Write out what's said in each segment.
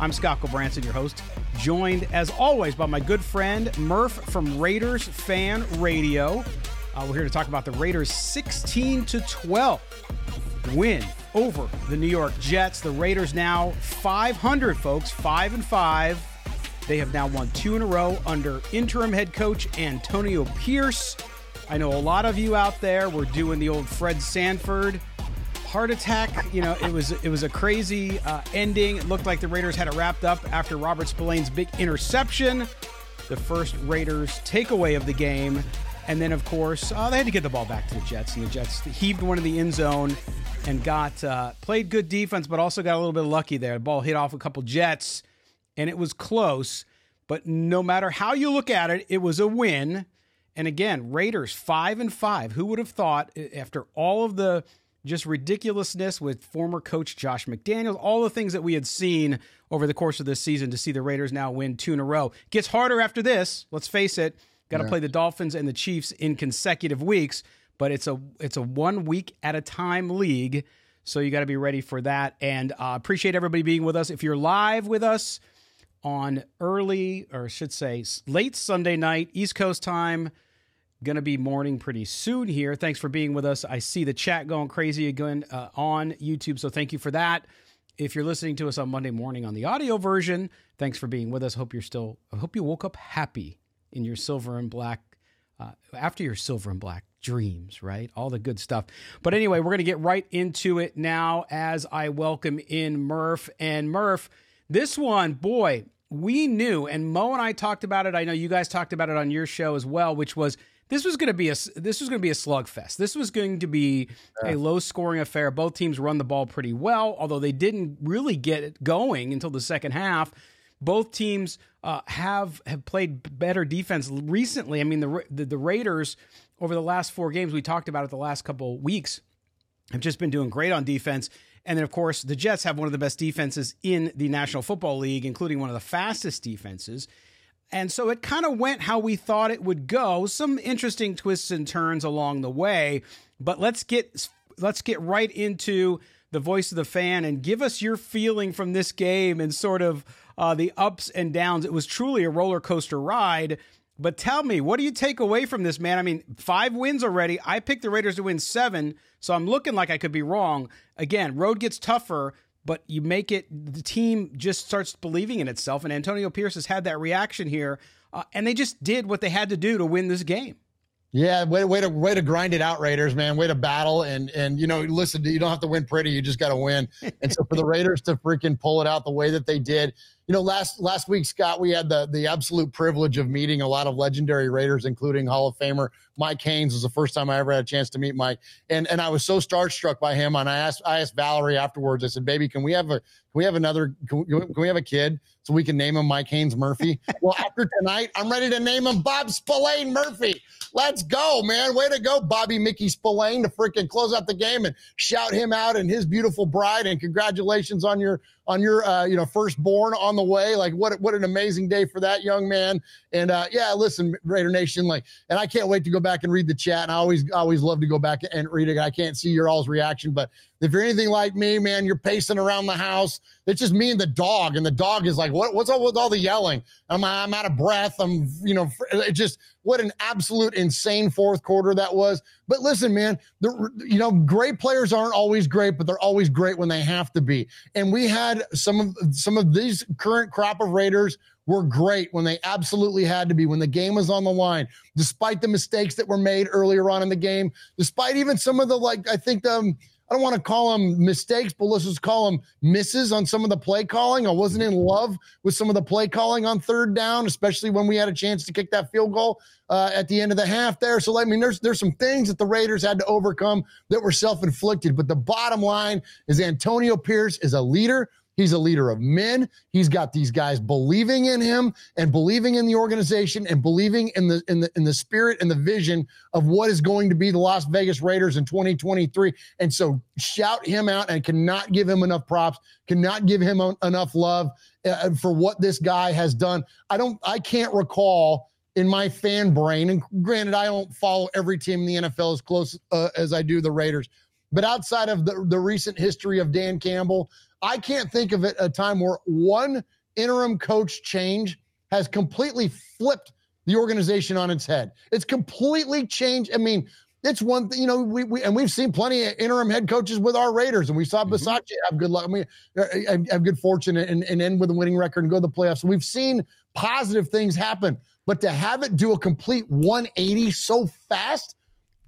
I'm Scott Gulbransen, your host, joined as always by my good friend Murf from Raiders Fan Radio. Uh, we're here to talk about the Raiders' 16 to 12 win over the New York Jets. The Raiders now 500, folks, five and five. They have now won two in a row under interim head coach Antonio Pierce. I know a lot of you out there were doing the old Fred Sanford heart attack. You know, it was it was a crazy uh, ending. It looked like the Raiders had it wrapped up after Robert Spillane's big interception, the first Raiders takeaway of the game, and then of course uh, they had to get the ball back to the Jets, and the Jets heaved one in the end zone and got uh, played good defense, but also got a little bit lucky there. The ball hit off a couple Jets, and it was close. But no matter how you look at it, it was a win. And again, Raiders five and five. Who would have thought after all of the just ridiculousness with former coach Josh McDaniels, all the things that we had seen over the course of this season to see the Raiders now win two in a row. Gets harder after this, let's face it. Got to yeah. play the Dolphins and the Chiefs in consecutive weeks, but it's a it's a one week at a time league, so you got to be ready for that. And uh, appreciate everybody being with us. If you're live with us on early, or I should say late Sunday night East Coast time, going to be morning pretty soon here. Thanks for being with us. I see the chat going crazy again uh, on YouTube, so thank you for that. If you're listening to us on Monday morning on the audio version, thanks for being with us. Hope you're still. I hope you woke up happy in your silver and black uh, after your silver and black dreams, right? All the good stuff. But anyway, we're going to get right into it now as I welcome in Murf and Murf. This one, boy, we knew, and Mo and I talked about it. I know you guys talked about it on your show as well, which was this was going to be a this was going to be a slugfest. This was going to be yeah. a low scoring affair. Both teams run the ball pretty well, although they didn't really get it going until the second half. Both teams uh, have have played better defense recently. I mean, the, the, the Raiders over the last four games we talked about it the last couple weeks have just been doing great on defense. And then, of course, the Jets have one of the best defenses in the National Football League, including one of the fastest defenses. And so it kind of went how we thought it would go. Some interesting twists and turns along the way, but let's get let's get right into the voice of the fan and give us your feeling from this game and sort of uh, the ups and downs. It was truly a roller coaster ride. But tell me, what do you take away from this, man? I mean, five wins already. I picked the Raiders to win seven, so I'm looking like I could be wrong. Again, road gets tougher but you make it the team just starts believing in itself and antonio pierce has had that reaction here uh, and they just did what they had to do to win this game yeah, way, way to way to grind it out, Raiders, man. Way to battle and and you know, listen, you don't have to win pretty, you just got to win. And so for the Raiders to freaking pull it out the way that they did, you know, last last week, Scott, we had the the absolute privilege of meeting a lot of legendary Raiders, including Hall of Famer Mike Haynes. Was the first time I ever had a chance to meet Mike, and and I was so starstruck by him. And I asked I asked Valerie afterwards. I said, "Baby, can we have a can we have another can we, can we have a kid so we can name him Mike Haynes Murphy?" well, after tonight, I'm ready to name him Bob Spillane Murphy. Let's go, man! Way to go, Bobby Mickey Spillane, to freaking close out the game and shout him out and his beautiful bride. And congratulations on your on your uh, you know firstborn on the way. Like what what an amazing day for that young man. And uh, yeah, listen, Raider Nation, like, and I can't wait to go back and read the chat. And I always always love to go back and read it. I can't see your all's reaction, but If you're anything like me, man, you're pacing around the house. It's just me and the dog, and the dog is like, "What? What's up with all the yelling? I'm, I'm out of breath. I'm, you know, it just what an absolute insane fourth quarter that was." But listen, man, the, you know, great players aren't always great, but they're always great when they have to be. And we had some of some of these current crop of Raiders were great when they absolutely had to be, when the game was on the line, despite the mistakes that were made earlier on in the game, despite even some of the, like, I think, um, I don't want to call them mistakes, but let's just call them misses on some of the play calling. I wasn't in love with some of the play calling on third down, especially when we had a chance to kick that field goal uh, at the end of the half there. So, I mean, there's there's some things that the Raiders had to overcome that were self inflicted. But the bottom line is Antonio Pierce is a leader. He's a leader of men. He's got these guys believing in him and believing in the organization and believing in the in the in the spirit and the vision of what is going to be the Las Vegas Raiders in 2023. And so shout him out and cannot give him enough props, cannot give him enough love uh, for what this guy has done. I don't I can't recall in my fan brain and granted I don't follow every team in the NFL as close uh, as I do the Raiders. But outside of the, the recent history of Dan Campbell, I can't think of it a time where one interim coach change has completely flipped the organization on its head. It's completely changed. I mean, it's one thing, you know, we, we and we've seen plenty of interim head coaches with our Raiders, and we saw mm-hmm. have good luck. I mean, uh, have good fortune and, and end with a winning record and go to the playoffs. We've seen positive things happen, but to have it do a complete 180 so fast,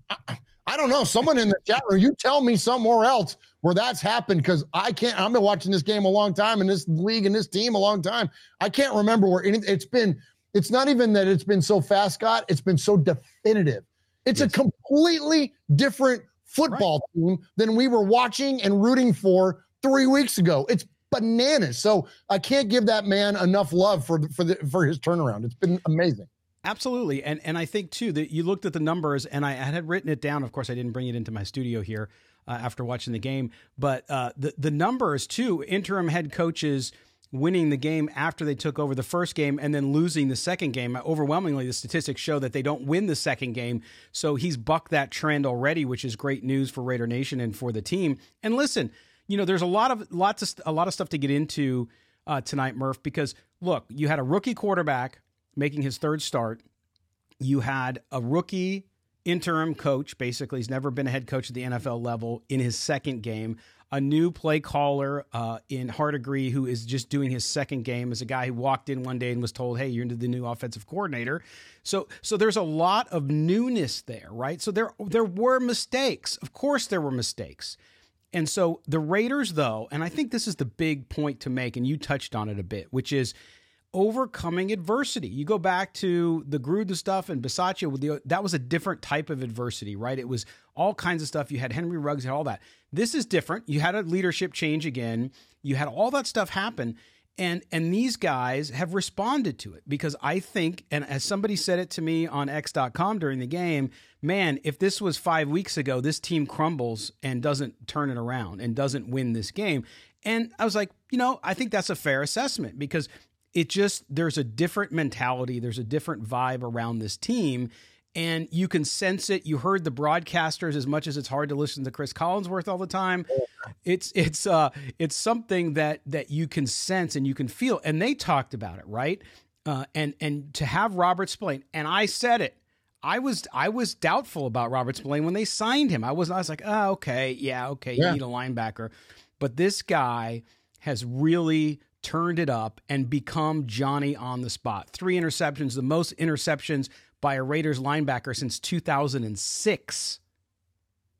I, I don't know. Someone in the chat room, you tell me somewhere else where that's happened because I can't. I've been watching this game a long time and this league and this team a long time. I can't remember where any, it's been. It's not even that it's been so fast, Scott. It's been so definitive. It's yes. a completely different football right. team than we were watching and rooting for three weeks ago. It's bananas. So I can't give that man enough love for for the, for his turnaround. It's been amazing. Absolutely, and and I think too that you looked at the numbers, and I, had written it down. Of course, I didn't bring it into my studio here uh, after watching the game, but uh, the the numbers too. Interim head coaches winning the game after they took over the first game and then losing the second game. Overwhelmingly, the statistics show that they don't win the second game. So he's bucked that trend already, which is great news for Raider Nation and for the team. And listen, you know, there's a lot of lots of a lot of stuff to get into uh, tonight, Murf, because look, you had a rookie quarterback making his third start. You had a rookie interim coach, basically, he's never been a head coach at the NFL level in his second game. A new play caller uh, in Hardegree, who is just doing his second game, as a guy who walked in one day and was told, "Hey, you're into the new offensive coordinator." So, so there's a lot of newness there, right? So there, there were mistakes. Of course, there were mistakes. And so the Raiders, though, and I think this is the big point to make, and you touched on it a bit, which is overcoming adversity. You go back to the Gruden stuff and Bisaccia, that was a different type of adversity, right? It was all kinds of stuff. You had Henry Ruggs, and all that. This is different. You had a leadership change again. You had all that stuff happen. And and these guys have responded to it because I think, and as somebody said it to me on X.com during the game, man, if this was five weeks ago, this team crumbles and doesn't turn it around and doesn't win this game. And I was like, you know, I think that's a fair assessment because it just there's a different mentality, there's a different vibe around this team and you can sense it. You heard the broadcasters as much as it's hard to listen to Chris Collinsworth all the time. It's it's uh it's something that that you can sense and you can feel. And they talked about it, right? Uh, and and to have Robert Spillane, and I said it. I was I was doubtful about Robert Spillane when they signed him. I was I was like, oh okay, yeah, okay, you need a linebacker, but this guy has really turned it up and become Johnny on the spot. Three interceptions, the most interceptions by a Raiders linebacker since 2006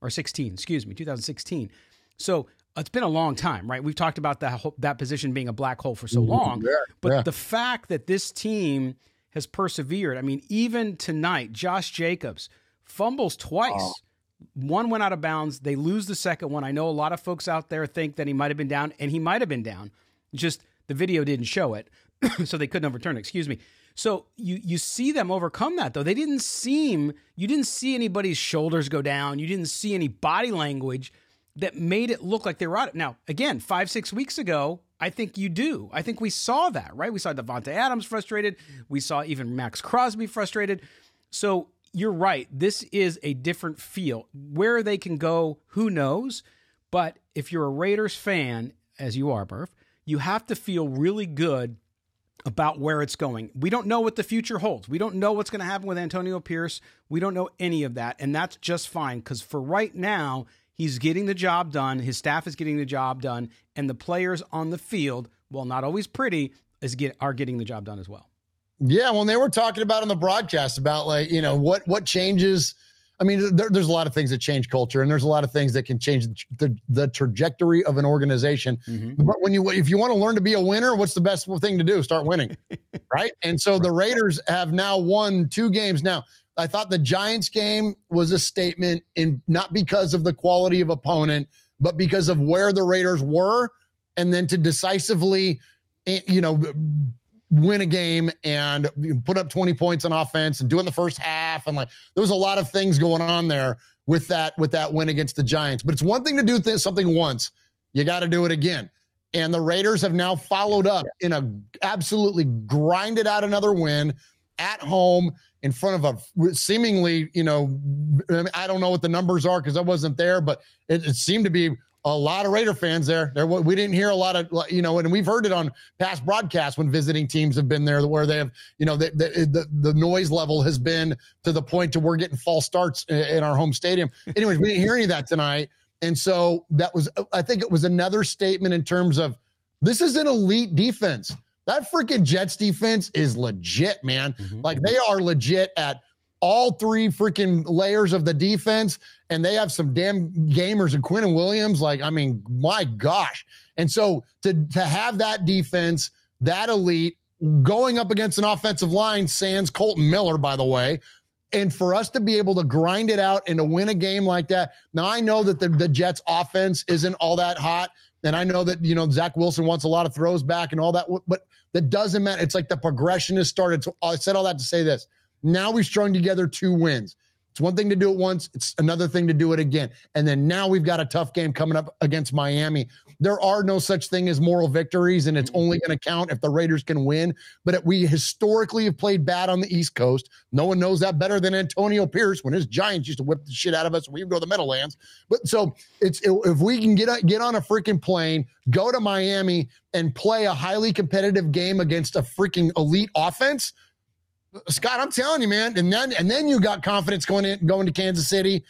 or 16, excuse me, 2016. So it's been a long time, right? We've talked about that that position being a black hole for so mm-hmm. long, yeah, but yeah. the fact that this team has persevered. I mean, even tonight, Josh Jacobs fumbles twice. Oh. One went out of bounds. They lose the second one. I know a lot of folks out there think that he might have been down, and he might have been down. Just the video didn't show it, so they couldn't overturn it. Excuse me. So you you see them overcome that though. They didn't seem you didn't see anybody's shoulders go down. You didn't see any body language that made it look like they were out. Now, again, five six weeks ago, I think you do. I think we saw that, right? We saw Davante Adams frustrated. We saw even Maxx Crosby frustrated. So you're right. This is a different feel. Where they can go, who knows? But if you're a Raiders fan, as you are, Murf, you have to feel really good about where it's going. We don't know what the future holds. We don't know what's going to happen with Antonio Pierce. We don't know any of that. And that's just fine because for right now, he's getting the job done. His staff is getting the job done. And the players on the field, while not always pretty, is get, are getting the job done as well. Yeah, when they were talking about on the broadcast about like you know what what changes. I mean, there, there's a lot of things that change culture, and there's a lot of things that can change the, the trajectory of an organization. Mm-hmm. But when you if you want to learn to be a winner, what's the best thing to do? Start winning, right? And so the Raiders have now won two games. Now, I thought the Giants game was a statement in not because of the quality of opponent, but because of where the Raiders were, and then to decisively, eh, you know, win a game and put up 20 points on offense and do it in the first half and like there was a lot of things going on there with that with that win against the Giants. But it's one thing to do th- something once. You got to do it again. And the Raiders have now followed up in a absolutely grinded out another win at home in front of a seemingly, you know, I don't know what the numbers are because I wasn't there, but it, it seemed to be a lot of Raider fans there. There, we didn't hear a lot of, you know, and we've heard it on past broadcasts when visiting teams have been there, where they have, you know, the the, the noise level has been to the point to we're getting false starts in our home stadium. Anyways, we didn't hear any of that tonight, and so that was, I think, it was another statement in terms of this is an elite defense. That freaking Jets defense is legit, man. Mm-hmm. Like they are legit at all three freaking layers of the defense, and they have some damn gamers and Quinnen Williams. Like, I mean, my gosh. And so to to have that defense, that elite, going up against an offensive line, sans Colton Miller, by the way, and for us to be able to grind it out and to win a game like that. Now I know that the, the Jets offense isn't all that hot. And I know that, you know, Zach Wilson wants a lot of throws back and all that, but that doesn't matter. It's like the progression has started. So I said all that to say this. Now we've strung together two wins. It's one thing to do it once, it's another thing to do it again. And then now we've got a tough game coming up against Miami. There are no such thing as moral victories, and it's only going to count if the Raiders can win. But we historically have played bad on the East Coast. No one knows that better than Antonio Pierce when his Giants used to whip the shit out of us. We would go to the Meadowlands. But so it's if we can get get on a freaking plane, go to Miami, and play a highly competitive game against a freaking elite offense Scott, I'm telling you, man. And then and then you got confidence going in going to Kansas City.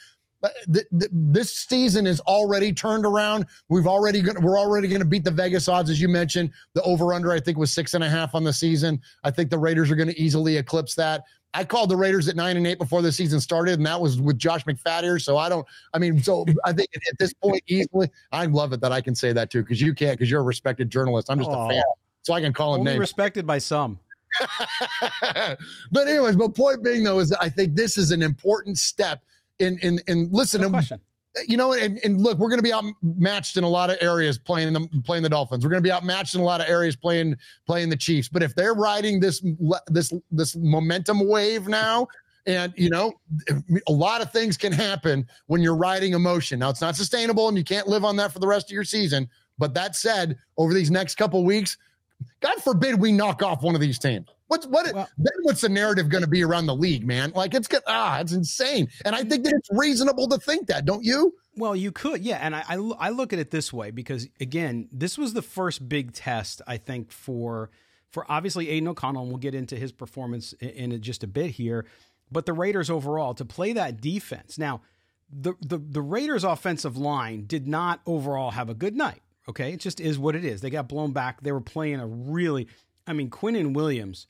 The, the, this season is already turned around. We've already going we're already going to beat the Vegas odds, as you mentioned. The over under I think was six and a half on the season. I think the Raiders are going to easily eclipse that. I called the Raiders at nine and eight before the season started, and that was with Josh McFadden. So I don't. I mean, so I think at this point, easily, I love it that I can say that too because you can't because you're a respected journalist. I'm just a fan, so I can call him Only names. Respected by some. but anyways, my point being though is I think this is an important step in in in listen. No um, question. You know, and, and look, we're going to be outmatched in a lot of areas playing the playing the Dolphins. We're going to be outmatched in a lot of areas playing playing the Chiefs. But if they're riding this this this momentum wave now, and you know, a lot of things can happen when you're riding emotion. Now, it's not sustainable, and you can't live on that for the rest of your season. But that said, over these next couple weeks, God forbid we knock off one of these teams. What's what? Well, then what's the narrative going to be around the league, man? Like it's good. Ah, it's insane. And I think that it's reasonable to think that, don't you? Well, you could, yeah. And I, I, I look at it this way because again, this was the first big test I think for for obviously Aidan O'Connell, and we'll get into his performance in, in just a bit here. But the Raiders overall to play that defense now. The, the the Raiders offensive line did not overall have a good night. Okay, it just is what it is. They got blown back. They were playing a really, I mean, Quinnen Williams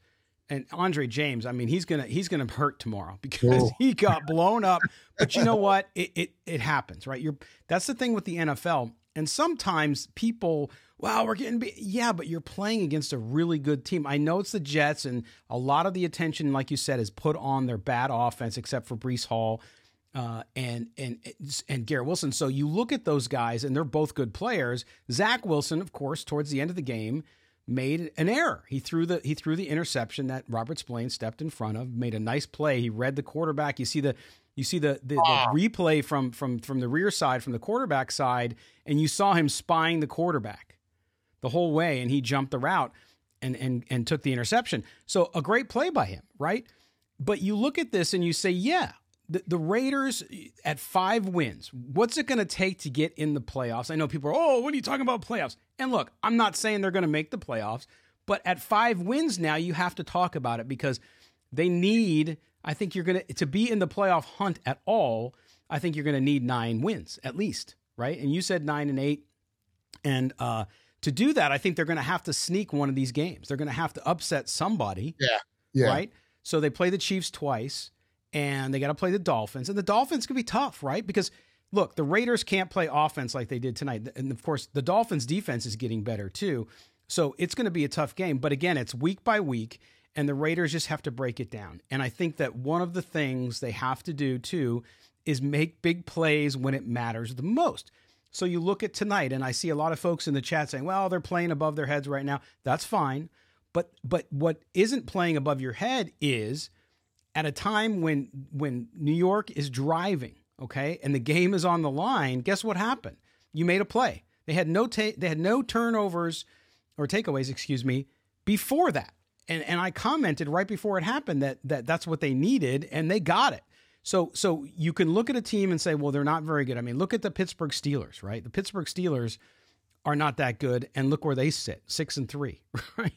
and Andre James. I mean, he's gonna he's gonna hurt tomorrow because Whoa. he got blown up. But you know what? It, it it happens, right? You're that's the thing with the NFL. And sometimes people, wow, we're getting be-. yeah, but you're playing against a really good team. I know it's the Jets, and a lot of the attention, like you said, is put on their bad offense, except for Breece Hall uh, and and and Garrett Wilson. So you look at those guys, and they're both good players. Zach Wilson, of course, towards the end of the game, made an error. He threw the he threw the interception that Robert Spillane stepped in front of. Made a nice play. He read the quarterback. You see the you see the, the, the replay from from from the rear side, from the quarterback side, and you saw him spying the quarterback the whole way, and he jumped the route and and and took the interception. So a great play by him, right? But you look at this and you say, yeah, the, the Raiders at five wins, what's it going to take to get in the playoffs? I know people are, oh, what are you talking about playoffs? And look, I'm not saying they're going to make the playoffs, but at five wins now, you have to talk about it because they need, I think you're going to, to be in the playoff hunt at all, I think you're going to need nine wins at least, right? And you said nine and eight. And uh, to do that, I think they're going to have to sneak one of these games. They're going to have to upset somebody. Yeah. Yeah. Right. So they play the Chiefs twice and they got to play the Dolphins. And the Dolphins can be tough, right? Because look, the Raiders can't play offense like they did tonight. And of course, the Dolphins defense is getting better too. So it's going to be a tough game. But again, it's week by week, and the Raiders just have to break it down. And I think that one of the things they have to do too is make big plays when it matters the most. So you look at tonight, and I see a lot of folks in the chat saying, well, they're playing above their heads right now. That's fine. But but what isn't playing above your head is at a time when when New York is driving, okay, and the game is on the line, guess what happened? You made a play. They had no ta- they had no turnovers or takeaways, excuse me, before that. And and I commented right before it happened that that that's what they needed and they got it. So so you can look at a team and say, well, they're not very good. I mean, look at the Pittsburgh Steelers, right? The Pittsburgh Steelers are not that good and look where they sit, 6 and 3, right?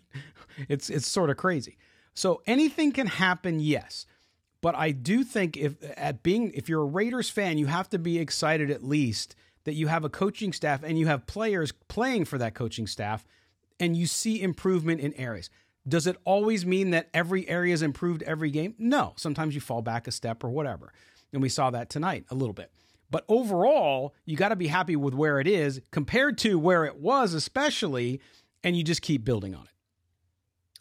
It's it's sort of crazy. So anything can happen, yes. But I do think if at being if you're a Raiders fan, you have to be excited at least that you have a coaching staff and you have players playing for that coaching staff and you see improvement in areas. Does it always mean that every area is improved every game? No. Sometimes you fall back a step or whatever. And we saw that tonight a little bit. But overall, you got to be happy with where it is compared to where it was, especially, and you just keep building on it.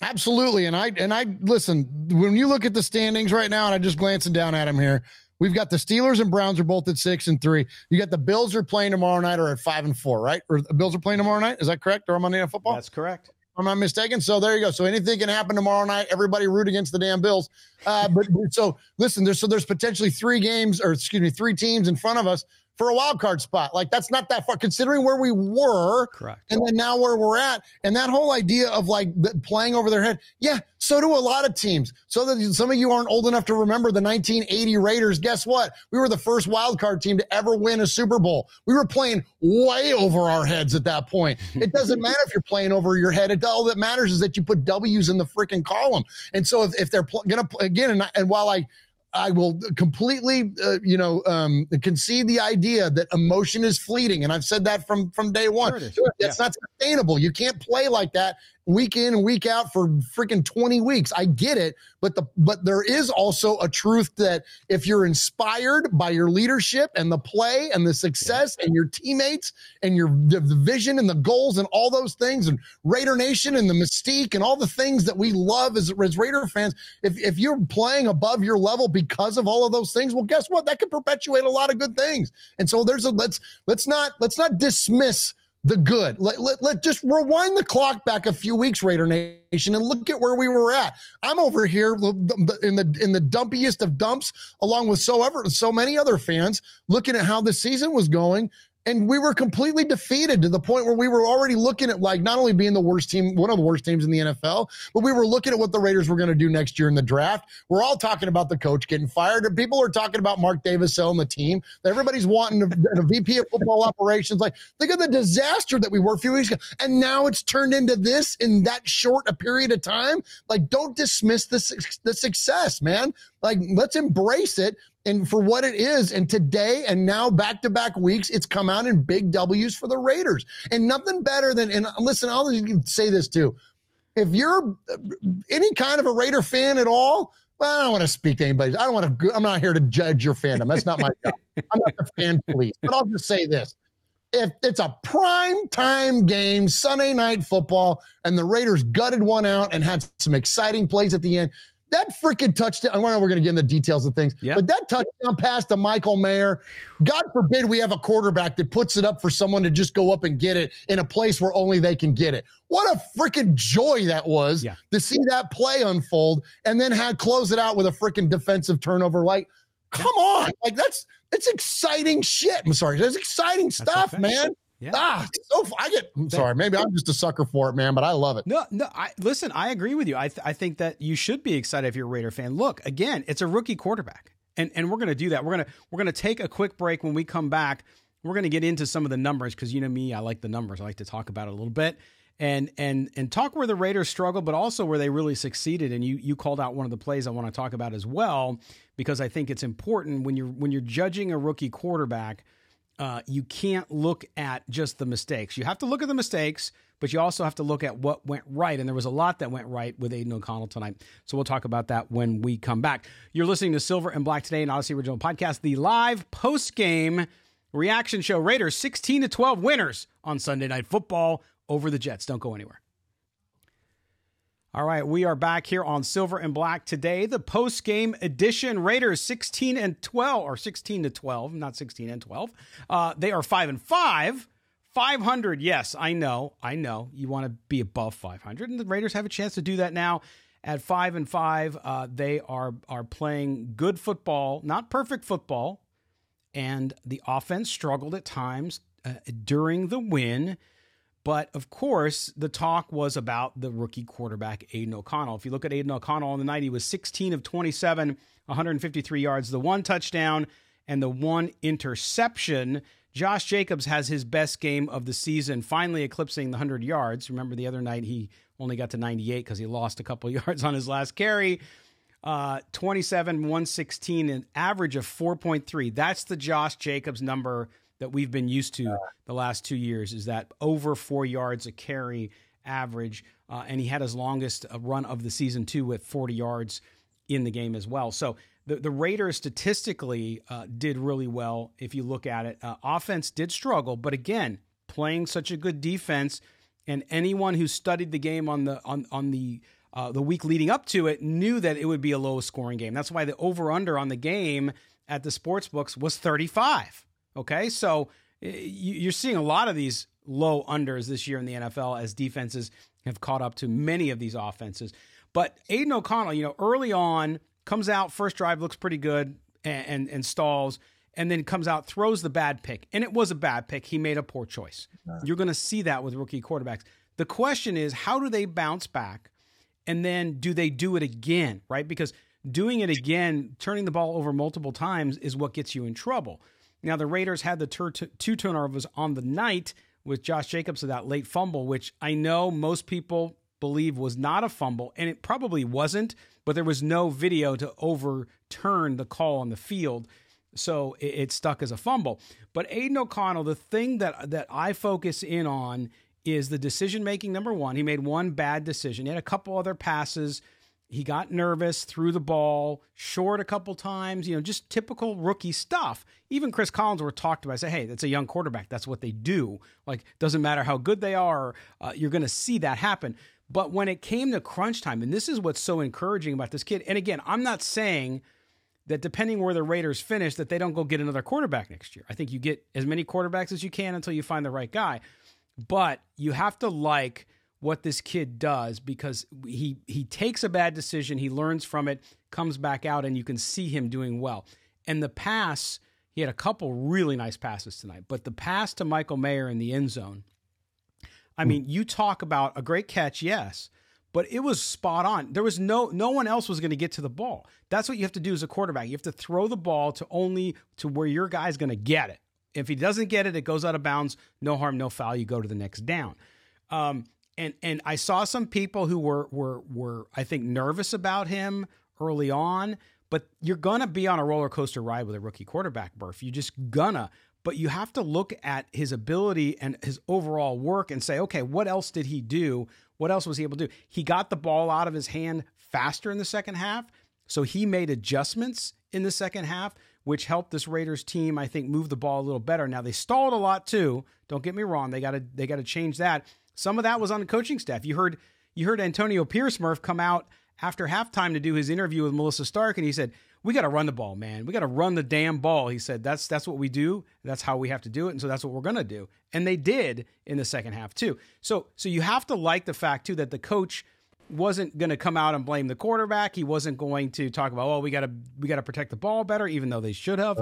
Absolutely. And I and I listen, when you look at the standings right now, and I'm just glancing down at them here, we've got the Steelers and Browns are both at six and three. You got the Bills are playing tomorrow night or at five and four, right? Or the Bills are playing tomorrow night. Is that correct? Or am I Night Football? That's correct. I'm I mistaken? So there you go. So anything can happen tomorrow night. Everybody root against the damn Bills. Uh, but so listen, there's so there's potentially three games, or excuse me, three teams in front of us for a wild card spot. Like that's not that far considering where we were. Correct. And then now where we're at. And that whole idea of like playing over their head. Yeah. So do a lot of teams. So that some of you aren't old enough to remember the 1980 Raiders. Guess what? We were the first wild card team to ever win a Super Bowl. We were playing way over our heads at that point. It doesn't matter if you're playing over your head. It, all that matters is that you put W's in the freaking column. And so if, if they're pl- going to, again, and, and while I, I will completely, uh, you know, um, concede the idea that emotion is fleeting, and I've said that from from day one. Sure That's yeah. not sustainable. You can't play like that week in week out for freaking 20 weeks. I get it, but the but there is also a truth that if you're inspired by your leadership and the play and the success and your teammates and your the vision and the goals and all those things and Raider Nation and the mystique and all the things that we love as, as Raider fans, if if you're playing above your level because of all of those things, well, guess what? That can perpetuate a lot of good things. And so there's a let's let's not let's not dismiss the good. Let, let, let just rewind the clock back a few weeks, Raider Nation, and look at where we were at. I'm over here in the in the dumpiest of dumps, along with so ever so many other fans, looking at how the season was going and we were completely defeated to the point where we were already looking at like not only being the worst team, one of the worst teams in the NFL, but we were looking at what the Raiders were going to do next year in the draft. We're all talking about the coach getting fired. And people are talking about Mark Davis selling the team. Everybody's wanting a, a VP of football operations. Like, think of the disaster that we were a few weeks ago. And now it's turned into this in that short a period of time. Like, don't dismiss the, the success, man. Like, let's embrace it and for what it is. And today and now back to back weeks, it's come out in big W's for the Raiders. And nothing better than, and listen, I'll say this too. If you're uh, any kind of a Raider fan at all, well, I don't want to speak to anybody. I don't want to, I'm not here to judge your fandom. That's not my job. I'm not the fan police. But I'll just say this. If it's a prime time game, Sunday night football, and the Raiders gutted one out and had some exciting plays at the end, that freaking touchdown. I know we're going to get into details of things, yep. but that touchdown pass to Michael Mayer. God forbid we have a quarterback that puts it up for someone to just go up and get it in a place where only they can get it. What a freaking joy that was yeah. to see that play unfold and then had close it out with a freaking defensive turnover. Like, come on, like that's it's exciting shit. I'm sorry, that's exciting stuff, man. Yeah. Ah, so I get. I'm sorry, maybe I'm just a sucker for it, man, but I love it. No, no. I listen. I agree with you. I th- I think that you should be excited if you're a Raider fan. Look, again, it's a rookie quarterback. And and we're going to do that. We're going to we're going to take a quick break when we come back. We're going to get into some of the numbers cuz you know me, I like the numbers. I like to talk about it a little bit and and and talk where the Raiders struggled, but also where they really succeeded. And you you called out one of the plays I want to talk about as well because I think it's important when you're when you're judging a rookie quarterback. Uh, you can't look at just the mistakes. You have to look at the mistakes, but you also have to look at what went right. And there was a lot that went right with Aidan O'Connell tonight. So we'll talk about that when we come back. You're listening to Silver and Black today, an Audacy Original Podcast, the live post game reaction show. Raiders 16 to 12 winners on Sunday Night Football over the Jets. Don't go anywhere. All right, we are back here on Silver and Black today, the post game edition. Raiders 16 and 12, or 16 to 12, not 16 and 12. Uh, they are 5 and 5. 500, yes, I know, I know. You want to be above 500, and the Raiders have a chance to do that now. At five and five, uh, they are are playing good football, not perfect football, and the offense struggled at times uh, during the win. But of course, the talk was about the rookie quarterback, Aidan O'Connell. If you look at Aidan O'Connell on the night, he was 16 of 27, 153 yards, the one touchdown, and the one interception. Josh Jacobs has his best game of the season, finally eclipsing the 100 yards. Remember the other night he only got to 98 because he lost a couple yards on his last carry. Uh, 27, 116, an average of 4.3. That's the Josh Jacobs number that we've been used to the last two years is that over four yards a carry average. Uh, and he had his longest uh, run of the season, too, with 40 yards in the game as well. So the, the Raiders statistically uh, did really well if you look at it. Uh, offense did struggle, but again, playing such a good defense. And anyone who studied the game on the on on the uh, the week leading up to it knew that it would be a low scoring game. That's why the over under on the game at the sports books was 35. Okay, so eh, you're seeing a lot of these low unders this year in the NFL as defenses have caught up to many of these offenses. But Aidan O'Connell, you know, early on comes out first drive looks pretty good and, and, and stalls, and then comes out throws the bad pick, and it was a bad pick. He made a poor choice. You're going to see that with rookie quarterbacks. The question is, how do they bounce back, and then do they do it again? Right, because doing it again, turning the ball over multiple times, is what gets you in trouble. Now, the Raiders had the two turnovers on the night with Josh Jacobs of that late fumble, which I know most people believe was not a fumble, and it probably wasn't, but there was no video to overturn the call on the field. So it, it stuck as a fumble. But Aidan O'Connell, the thing that that I focus in on is the decision making. Number one, he made one bad decision. He had a couple other passes he got nervous, threw the ball short a couple times, you know, just typical rookie stuff. Even Chris Collinsworth talked about, say, hey, that's a young quarterback. That's what they do. Like, doesn't matter how good they are, uh, you're going to see that happen. But when it came to crunch time, and this is what's so encouraging about this kid, and again, I'm not saying that depending where the Raiders finish, that they don't go get another quarterback next year. I think you get as many quarterbacks as you can until you find the right guy. But you have to like – what this kid does because he he takes a bad decision, he learns from it, comes back out, and you can see him doing well. And the pass, he had a couple really nice passes tonight, but the pass to Michael Mayer in the end zone. I mean, you talk about a great catch, yes, but it was spot on. There was no no one else was going to get to the ball. That's what you have to do as a quarterback. You have to throw the ball to only to where your guy's going to get it. If he doesn't get it, it goes out of bounds. No harm, no foul. You go to the next down. Um, and and I saw some people who were were were I think nervous about him early on, but you're gonna be on a roller coaster ride with a rookie quarterback, Murf. You're just gonna. But you have to look at his ability and his overall work and say, okay, what else did he do? What else was he able to do? He got the ball out of his hand faster in the second half. So he made adjustments in the second half, which helped this Raiders team, I think, move the ball a little better. Now they stalled a lot too. Don't get me wrong; they got to they got to change that. Some of that was on the coaching staff. You heard you heard Antonio Pierce Murf come out after halftime to do his interview with Melissa Stark, and he said, "We got to run the ball, man. We got to run the damn ball." He said, "That's that's what we do. That's how we have to do it, and so that's what we're gonna do." And they did in the second half too. So so you have to like the fact too that the coach wasn't going to come out and blame the quarterback. He wasn't going to talk about, "Oh, we got to we got to protect the ball better," even though they should have.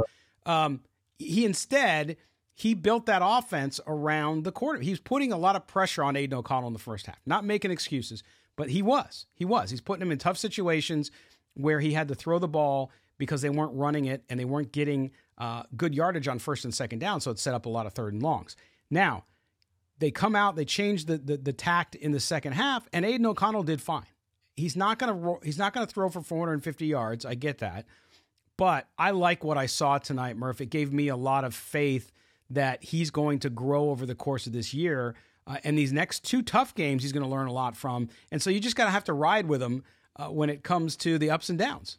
Um, he instead he built that offense around the quarter. He was putting a lot of pressure on Aidan O'Connell in the first half, not making excuses, but he was. He was. He's putting him in tough situations where he had to throw the ball because they weren't running it and they weren't getting uh, good yardage on first and second down. So it set up a lot of third and longs. Now, they come out, they change the, the, the tact in the second half, and Aidan O'Connell did fine. He's not gonna he's not gonna throw for 450 yards. I get that, but I like what I saw tonight, Murf. It gave me a lot of faith that he's going to grow over the course of this year. Uh, and these next two tough games, he's going to learn a lot from. And so you just got to have to ride with him uh, when it comes to the ups and downs.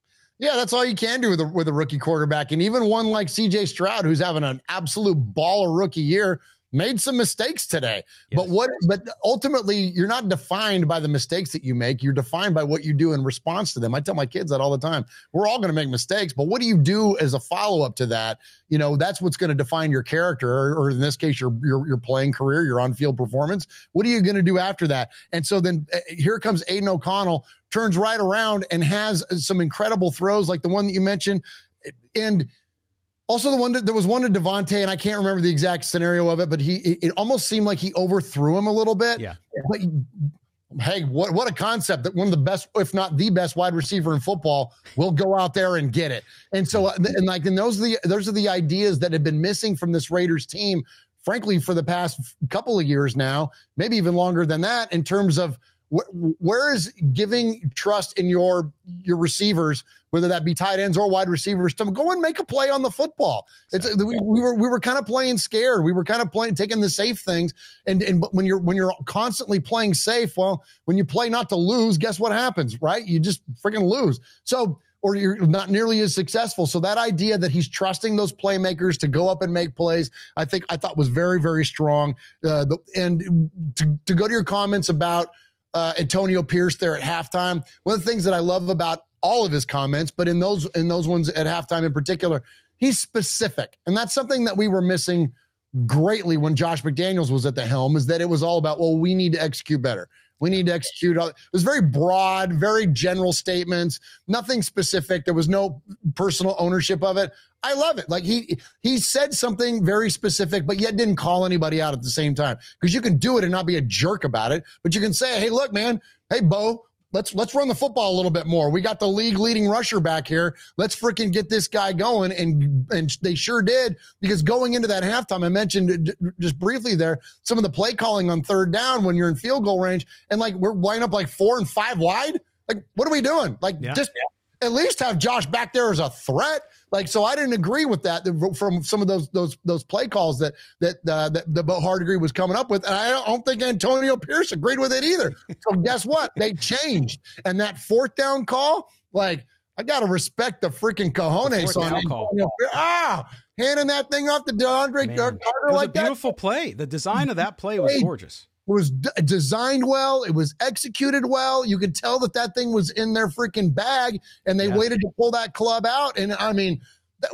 Yeah, that's all you can do with a, with a rookie quarterback. And even one like CJ Stroud, who's having an absolute ball baller rookie year, made some mistakes today. Yes. But what but ultimately you're not defined by the mistakes that you make. You're defined by what you do in response to them. I tell my kids that all the time. We're all going to make mistakes, but what do you do as a follow-up to that? You know, that's what's going to define your character or, or, in this case your, your your playing career, your on-field performance. What are you going to do after that? And so then uh, here comes Aidan O'Connell turns right around and has some incredible throws like the one that you mentioned and also, the one that there was one to Davante, and I can't remember the exact scenario of it, but he it almost seemed like he overthrew him a little bit. Yeah. But hey, what what a concept that one of the best, if not the best, wide receiver in football will go out there and get it. And so, uh, and like, and those are the those are the ideas that have been missing from this Raiders team, frankly, for the past couple of years now, maybe even longer than that, in terms of where is giving trust in your your receivers, whether that be tight ends or wide receivers, to go and make a play on the football? It's, we, we were we were kind of playing scared. We were kind of playing taking the safe things, and and when you're when you're constantly playing safe, well, when you play not to lose, guess what happens? Right? You just freaking lose. So or you're not nearly as successful. So that idea that he's trusting those playmakers to go up and make plays, I think I thought was very, very strong. Uh, the, and to, to go to your comments about uh, Antonio Pierce there at halftime. One of the things that I love about all of his comments, but in those in those ones at halftime in particular, he's specific, and that's something that we were missing greatly when Josh McDaniels was at the helm. Is that it was all about well, we need to execute better. We need to execute. It was very broad, very general statements, nothing specific. There was no personal ownership of it. I love it. Like he he said something very specific, but yet didn't call anybody out at the same time. Because you can do it and not be a jerk about it, but you can say, "Hey, look, man. Hey, Bo, let's let's run the football a little bit more. We got the league leading rusher back here. Let's freaking get this guy going. And and they sure did because going into that halftime, I mentioned just briefly there some of the play calling on third down when you're in field goal range, and like we're lining up like four and five wide. Like what are we doing? Like yeah. just at least have Josh back there as a threat. Like, so I didn't agree with that from some of those those those play calls that that uh, that the Hard Hardegree was coming up with, and I don't think Antonio Pierce agreed with it either. So guess what? They changed, and that fourth down call, like. I gotta respect the freaking cojones on Antonio Pierce. Ah, handing that thing off to DeAndre Carter like that. Beautiful play. The design of that play was gorgeous. It was d- designed well. It was executed well. You could tell that that thing was in their freaking bag, and they yeah. waited to pull that club out. And I mean,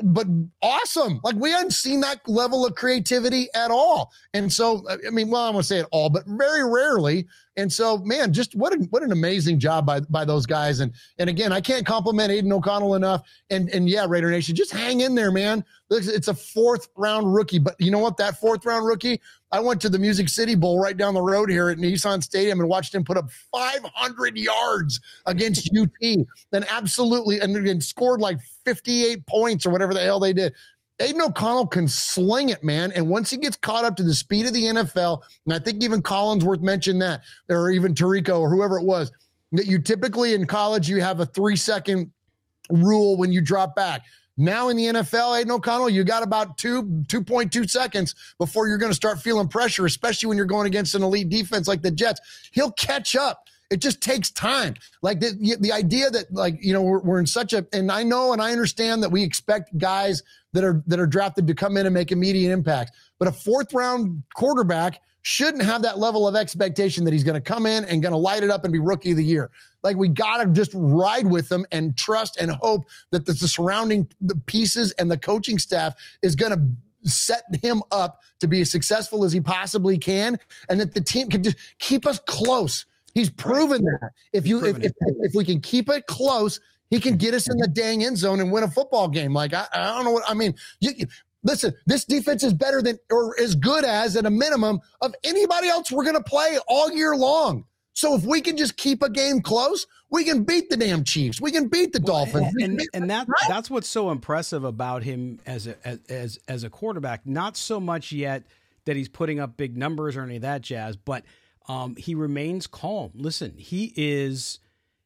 but awesome. Like we hadn't seen that level of creativity at all. And so, uh, I mean, well, I'm gonna say it all, but very rarely. And so, man, just what an, what an amazing job by by those guys. And and again, I can't compliment Aidan O'Connell enough. And and yeah, Raider Nation, just hang in there, man. It's a fourth round rookie, but you know what? That fourth round rookie, I went to the Music City Bowl right down the road here at Nissan Stadium and watched him put up 500 yards against UT. Then absolutely, and, and scored like 58 points or whatever the hell they did. Aidan O'Connell can sling it, man. And once he gets caught up to the speed of the NFL, and I think even Collinsworth mentioned that, or even Tirico or whoever it was, that you typically in college you have a three second rule when you drop back. Now in the NFL, Aidan O'Connell, you got about two, 2.2 seconds before you're going to start feeling pressure, especially when you're going against an elite defense like the Jets. He'll catch up. It just takes time. Like the, the idea that like, you know, we're, we're in such a, and I know, and I understand that we expect guys that are, that are drafted to come in and make immediate impact, but a fourth round quarterback shouldn't have that level of expectation that he's going to come in and going to light it up and be rookie of the year. Like we got to just ride with them and trust and hope that the, the surrounding the pieces and the coaching staff is going to set him up to be as successful as he possibly can and that the team can just keep us close. He's proven that. If you if, if, if we can keep it close, he can get us in the dang end zone and win a football game. Like I, I don't know what I mean. You, Listen, this defense is better than or as good as at a minimum of anybody else we're going to play all year long. So if we can just keep a game close, we can beat the damn Chiefs. We can beat the well, Dolphins. And, and, and that right? that's what's so impressive about him as a as as a quarterback. Not so much yet that he's putting up big numbers or any of that jazz, but um, he remains calm. Listen, he is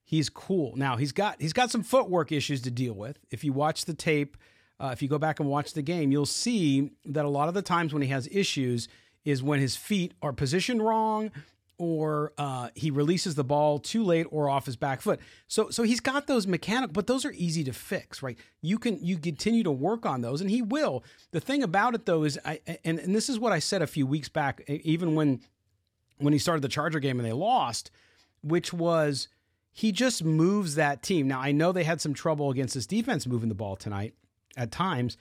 he's cool. Now he's got he's got some footwork issues to deal with. If you watch the tape, uh, if you go back and watch the game, you'll see that a lot of the times when he has issues is when his feet are positioned wrong or uh, he releases the ball too late or off his back foot. So so he's got those mechanical, but those are easy to fix, right? You can you continue to work on those, and he will. The thing about it though is, I and, and this is what I said a few weeks back, even when when he started the Charger game and they lost, which was he just moves that team. Now I know they had some trouble against this defense moving the ball tonight, at times.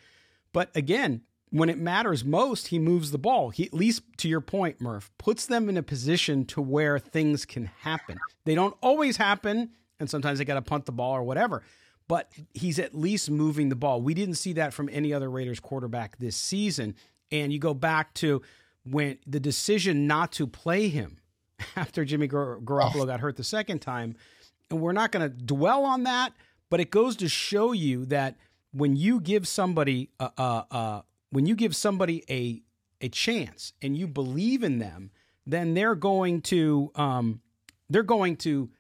But again, when it matters most, he moves the ball. He, at least to your point, Murf, puts them in a position to where things can happen. They don't always happen, and sometimes they got to punt the ball or whatever. But he's at least moving the ball. We didn't see that from any other Raiders quarterback this season. And you go back to when the decision not to play him after Jimmy Gar- Garoppolo oh. got hurt the second time. And we're not going to dwell on that, but it goes to show you that – when you give somebody a, a, a, when you give somebody a a chance and you believe in them, then they're going to um, they're going to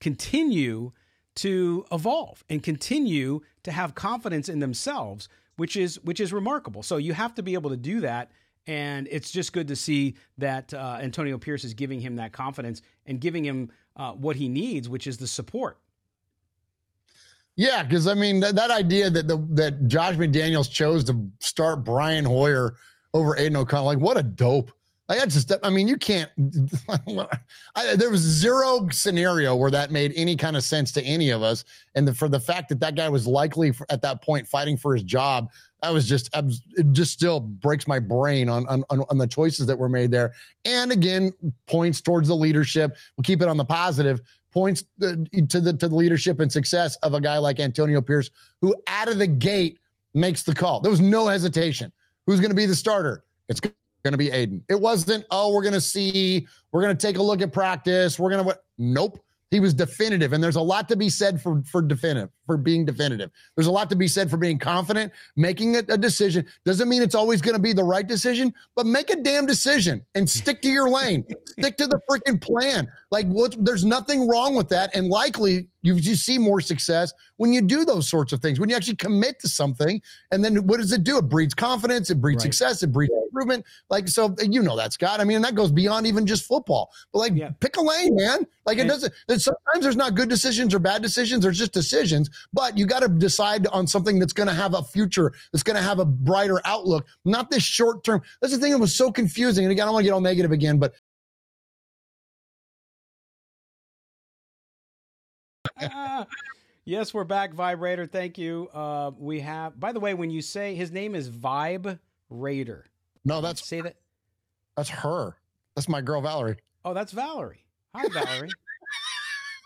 continue to evolve and continue to have confidence in themselves, which is which is remarkable. So you have to be able to do that. And it's just good to see that uh, Antonio Pierce is giving him that confidence and giving him uh, what he needs, which is the support. Yeah, because I mean that, that idea that the that Josh McDaniels chose to start Brian Hoyer over Aidan O'Connell, like what a dope. Like I just, I mean, you can't. I, there was zero scenario where that made any kind of sense to any of us, and the, for the fact that that guy was likely for, at that point fighting for his job, that was just, it just still breaks my brain on, on on the choices that were made there. And again, points towards the leadership. We'll keep it on the positive points to the to the leadership and success of a guy like Antonio Pierce, who out of the gate makes the call. There was no hesitation. Who's going to be the starter? It's going to be Aidan. It wasn't. Oh, we're going to see. We're going to take a look at practice. We're going to. Nope. He was definitive, and there's a lot to be said for for definitive for being definitive. There's a lot to be said for being confident, making a, a decision. Doesn't mean it's always going to be the right decision, but make a damn decision and stick to your lane. stick to the freaking plan. Like what? There's nothing wrong with that, and likely you you see more success when you do those sorts of things. When you actually commit to something, and then what does it do? It breeds confidence. It breeds right. success. It breeds improvement. Like so, you know that Scott. I mean, that goes beyond even just football. But like, yeah. pick a lane, man. Like it doesn't. Sometimes there's not good decisions or bad decisions. There's just decisions. But you got to decide on something that's going to have a future. That's going to have a brighter outlook. Not this short term. That's the thing that was so confusing. And again, I don't want to get all negative again, but yes, we're back, Vibrator. Thank you. Uh, we have, by the way, when you say his name is Vibe Raider. No, that's say that. That's her. That's my girl Valerie. Oh, that's Valerie. Hi, Valerie.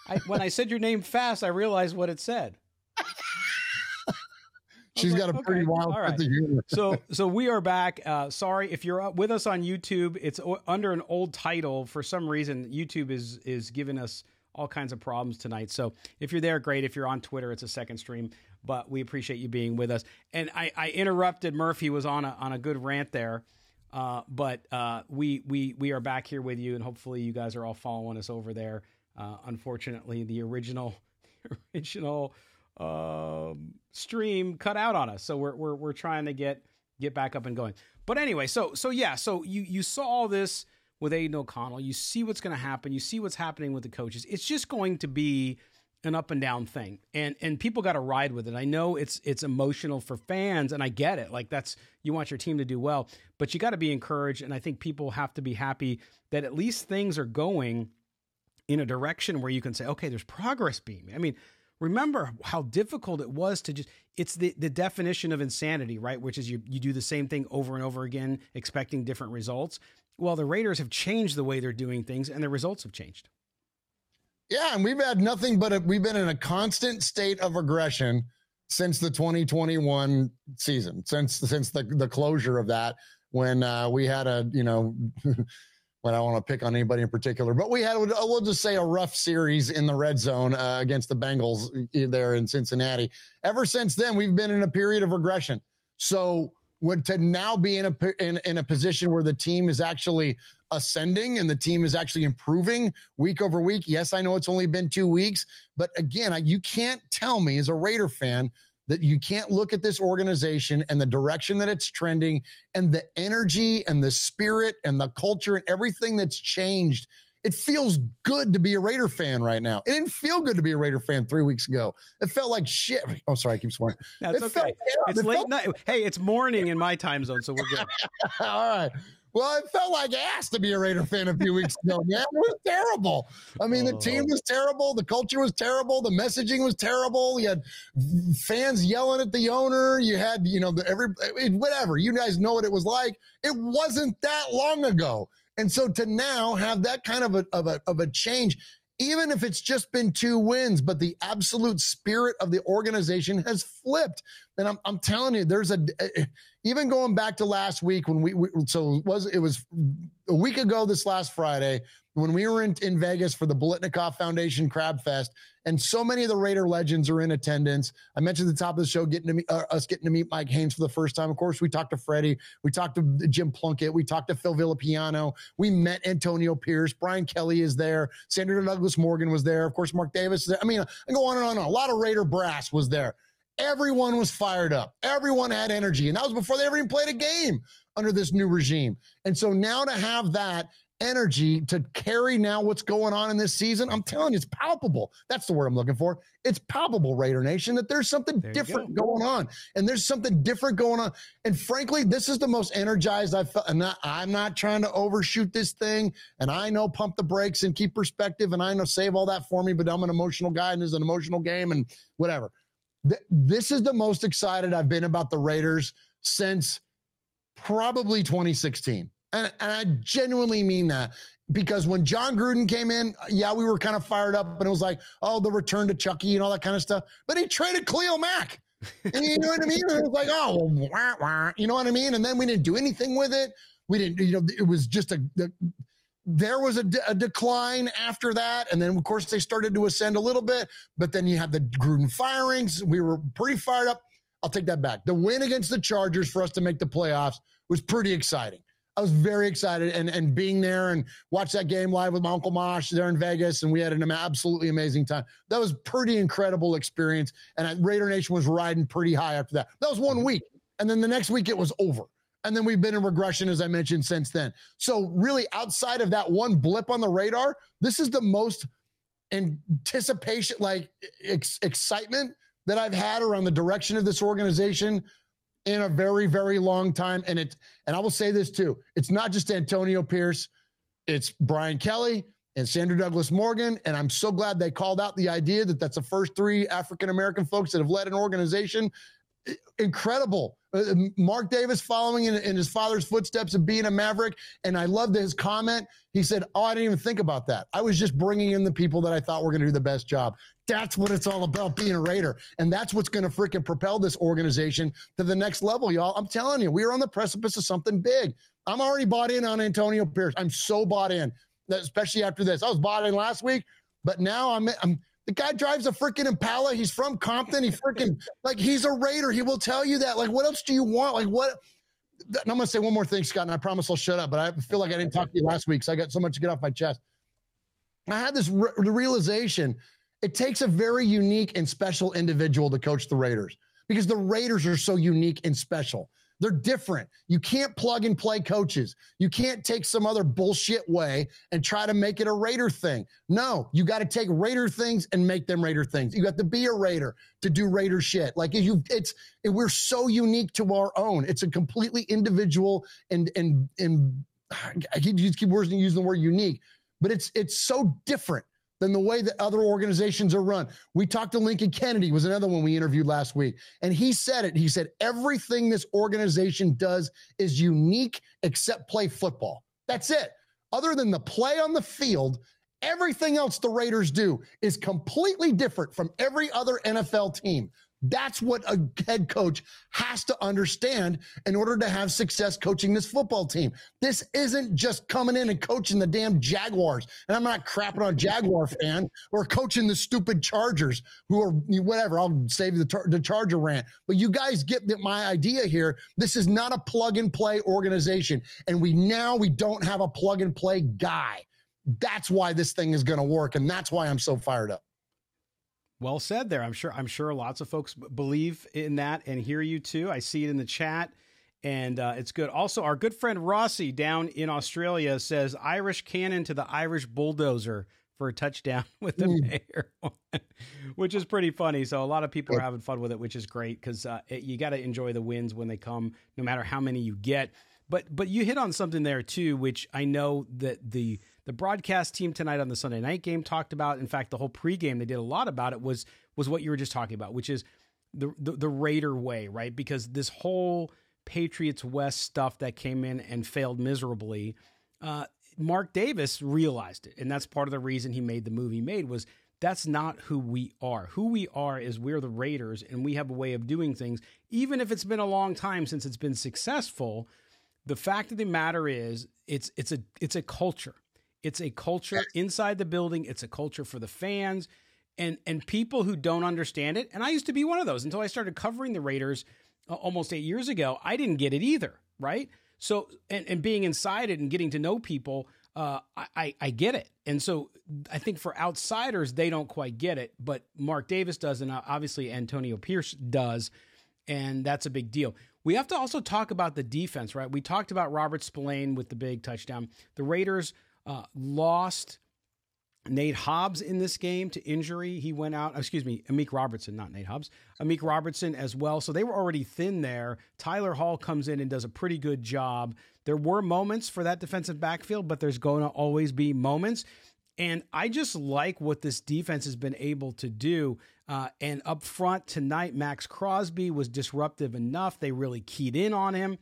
I, when I said your name fast, I realized what it said. She's got a pretty wild All right. so, so we are back. Uh, sorry if you're up with us on YouTube. It's under an old title for some reason. YouTube is is giving us all kinds of problems tonight. So if you're there, great. If you're on Twitter, it's a second stream. But we appreciate you being with us. And I, I interrupted Murphy was on a on a good rant there. Uh, but uh, we we we are back here with you, and hopefully you guys are all following us over there. Uh, unfortunately, the original the original um, stream cut out on us. So we're we're we're trying to get get back up and going. But anyway, so so yeah, so you you saw all this with Aidan O'Connell. You see what's going to happen. You see what's happening with the coaches. It's just going to be an up and down thing, and and people got to ride with it. I know it's it's emotional for fans, and I get it. Like that's you want your team to do well, but you got to be encouraged, and I think people have to be happy that at least things are going in a direction where you can say, okay, there's progress being. I mean, remember how difficult it was to just it's the, the definition of insanity right? Which is you, you do the same thing over and over again expecting different results. Well the raiders have changed the way they're doing things and the results have changed. Yeah and we've had nothing but a, we've been in a constant state of regression since the 2021 season since since the, the closure of that when uh, we had a you know I don't want to pick on anybody in particular. But we had, we'll just say, a rough series in the red zone uh, against the Bengals uh, there in Cincinnati. Ever since then, we've been in a period of regression. So, what to now be in a in, in a position where the team is actually ascending and the team is actually improving week over week. Yes, I know it's only been two weeks, but again, you can't tell me as a Raider fan that you can't look at this organization and the direction that it's trending and the energy and the spirit and the culture and everything that's changed. It feels good to be a Raider fan right now. It didn't feel good to be a Raider fan three weeks ago. It felt like shit. Oh, sorry, I keep swearing. That's it okay. Felt, it's it late felt- night. Hey, it's morning in my time zone, so we're good. All right. Well, it felt like ass to be a Raider fan a few weeks ago, man. It was terrible. I mean, the oh. team was terrible. The culture was terrible. The messaging was terrible. You had fans yelling at the owner. You had, you know, the, every whatever. You guys know what it was like. It wasn't that long ago. And so to now have that kind of a, of a, of a change, even if it's just been two wins, but the absolute spirit of the organization has flipped. And I'm, I'm telling you, there's a, even going back to last week when we, we so it was, it was a week ago this last Friday when we were in, in Vegas for the Biletnikoff Foundation Crab Fest, and so many of the Raider legends are in attendance. I mentioned at the top of the show getting to meet uh, us getting to meet Mike Haynes for the first time. Of course, we talked to Freddie, we talked to Jim Plunkett, we talked to Phil Villapiano, we met Antonio Pierce, Brian Kelly is there, Sandra Douglas Morgan was there, of course, Mark Davis is there. I mean, I go on and on. And on. A lot of Raider brass was there. Everyone was fired up. Everyone had energy, and that was before they ever even played a game under this new regime. And so now to have that energy to carry now what's going on in this season, I'm telling you, it's palpable. That's the word I'm looking for. It's palpable, Raider Nation, that there's something there different go. going on. And there's something different going on. And frankly, this is the most energized I've felt. And I'm not trying to overshoot this thing. And I know pump the brakes and keep perspective. And I know save all that for me, but I'm an emotional guy and there's an emotional game and whatever. This is the most excited I've been about the Raiders since probably 2016. And, and I genuinely mean that because when Jon Gruden came in, yeah, we were kind of fired up and it was like, oh, the return to Chucky and all that kind of stuff. But he traded Khalil Mack. and you know what I mean? And it was like, oh, wah, wah, you know what I mean? And then we didn't do anything with it. We didn't, you know, it was just a, there was a, de- a, decline after that. And then, of course, they started to ascend a little bit. But then you have the Gruden firings. We were pretty fired up. I'll take that back. The win against the Chargers for us to make the playoffs was pretty exciting. I was very excited and, and being there and watch that game live with my Uncle Mosh there in Vegas. And we had an absolutely amazing time. That was pretty incredible experience. And Raider Nation was riding pretty high after that. That was one week. And then the next week it was over. And then we've been in regression, as I mentioned, since then. So, really, outside of that one blip on the radar, this is the most anticipation, like ex- excitement that I've had around the direction of this organization in a very, very long time. And it, and I will say this too: it's not just Antonio Pierce, it's Brian Kelly and Sandra Douglas Morgan. And I'm so glad they called out the idea that that's the first three African American folks that have led an organization. Incredible Uh, uh, Mark Davis following in, in, his father's footsteps of being a Maverick. And I loved his comment. He said, Oh, I didn't even think about that. I was just bringing in the people that I thought were going to do the best job. That's what it's all about being a Raider. And that's what's going to freaking propel this organization to the next level, y'all. I'm telling you, we are on the precipice of something big. I'm already bought in on Antonio Pierce. I'm so bought in, especially after this. I was bought in last week, but now I'm, I'm the guy drives a freaking Impala. He's from Compton. He freaking like he's a Raider. He will tell you that. Like, what else do you want? Like, what? And I'm gonna say one more thing, Scott, and I promise I'll shut up. But I feel like I didn't talk to you last week, so I got so much to get off my chest. I had this re- realization, It takes a very unique and special individual to coach the Raiders because the Raiders are so unique and special. They're different. You can't plug and play coaches. You can't take some other bullshit way and try to make it a Raider thing. No, you got to take Raider things and make them Raider things. You got to be a Raider to do Raider shit. Like you, it's we're so unique to our own. It's a completely individual and and and I keep just keep using the word unique, but it's it's so different than the way that other organizations are run. We talked to Lincoln Kennedy, was another one we interviewed last week. And he said it. He said, everything this organization does is unique except play football. That's it. Other than the play on the field, everything else the Raiders do is completely different from every other NFL team. That's what a head coach has to understand in order to have success coaching this football team. This isn't just coming in and coaching the damn Jaguars. And I'm not crapping on Jaguar fan or coaching the stupid Chargers who are whatever. I'll save the, the Charger rant. But you guys get my idea here. This is not a plug and play organization. And we now we don't have a plug and play guy. That's why this thing is going to work. And that's why I'm so fired up. Well said there. I'm sure I'm sure lots of folks believe in that and hear you too. I see it in the chat and uh, it's good. Also, our good friend Rossi down in Australia says Irish cannon to the Irish bulldozer for a touchdown with the mm. mayor, which is pretty funny. So a lot of people are having fun with it, which is great because uh, you got to enjoy the wins when they come, no matter how many you get. But but you hit on something there too, which I know that the the broadcast team tonight on the Sunday night game talked about. In fact, the whole pregame they did a lot about it was was what you were just talking about, which is the the, the Raider way, right? Because this whole Patriots West stuff that came in and failed miserably. Uh, Mark Davis realized it, and that's part of the reason he made the movie. Made was that's not who we are. Who we are is we're the Raiders, and we have a way of doing things, even if it's been a long time since it's been successful the fact of the matter is it's it's a it's a culture. It's a culture inside the building. It's a culture for the fans and and people who don't understand it. And I used to be one of those until I started covering the Raiders uh, almost 8 years ago. I didn't get it either, right? So and, and being inside it and getting to know people, uh, I, I get it. And so I think for outsiders, they don't quite get it, but Mark Davis does, and obviously Antonio Pierce does, and that's a big deal. We have to also talk about the defense, right? We talked about Robert Spillane with the big touchdown. The Raiders uh, lost Nate Hobbs in this game to injury. He went out, excuse me, Amik Robertson, not Nate Hobbs, Amik Robertson as well. So they were already thin there. Tyler Hall comes in and does a pretty good job. There were moments for that defensive backfield, but there's going to always be moments. And I just like what this defense has been able to do. Uh, and up front tonight, Maxx Crosby was disruptive enough. They really keyed in on him.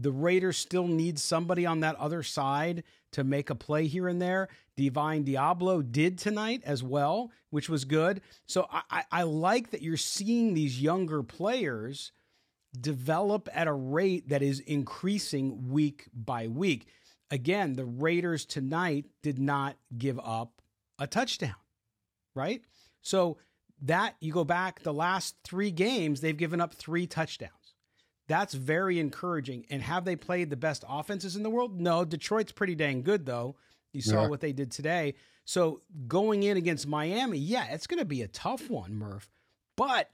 The Raiders still need somebody on that other side to make a play here and there. Divine Deablo did tonight as well, which was good. So I, I like that you're seeing these younger players develop at a rate that is increasing week by week again, the Raiders tonight did not give up a touchdown, right? So that you go back the last three games, they've given up three touchdowns. That's very encouraging. And have they played the best offenses in the world? No, Detroit's pretty dang good, though. You saw yeah. what they did today. So going in against Miami, yeah, it's going to be a tough one, Murf. But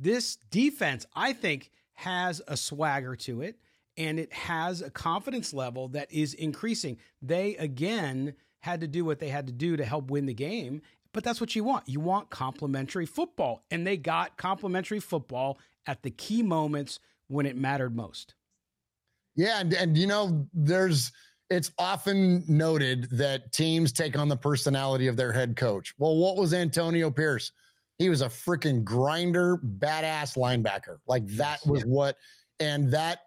this defense, I think, has a swagger to it and it has a confidence level that is increasing. They again had to do what they had to do to help win the game, but that's what you want. You want complementary football, and they got complementary football at the key moments when it mattered most. Yeah, and, and you know, there's it's often noted that teams take on the personality of their head coach. Well, what was Antonio Pierce? He was a freaking grinder, badass linebacker. Like that was what and that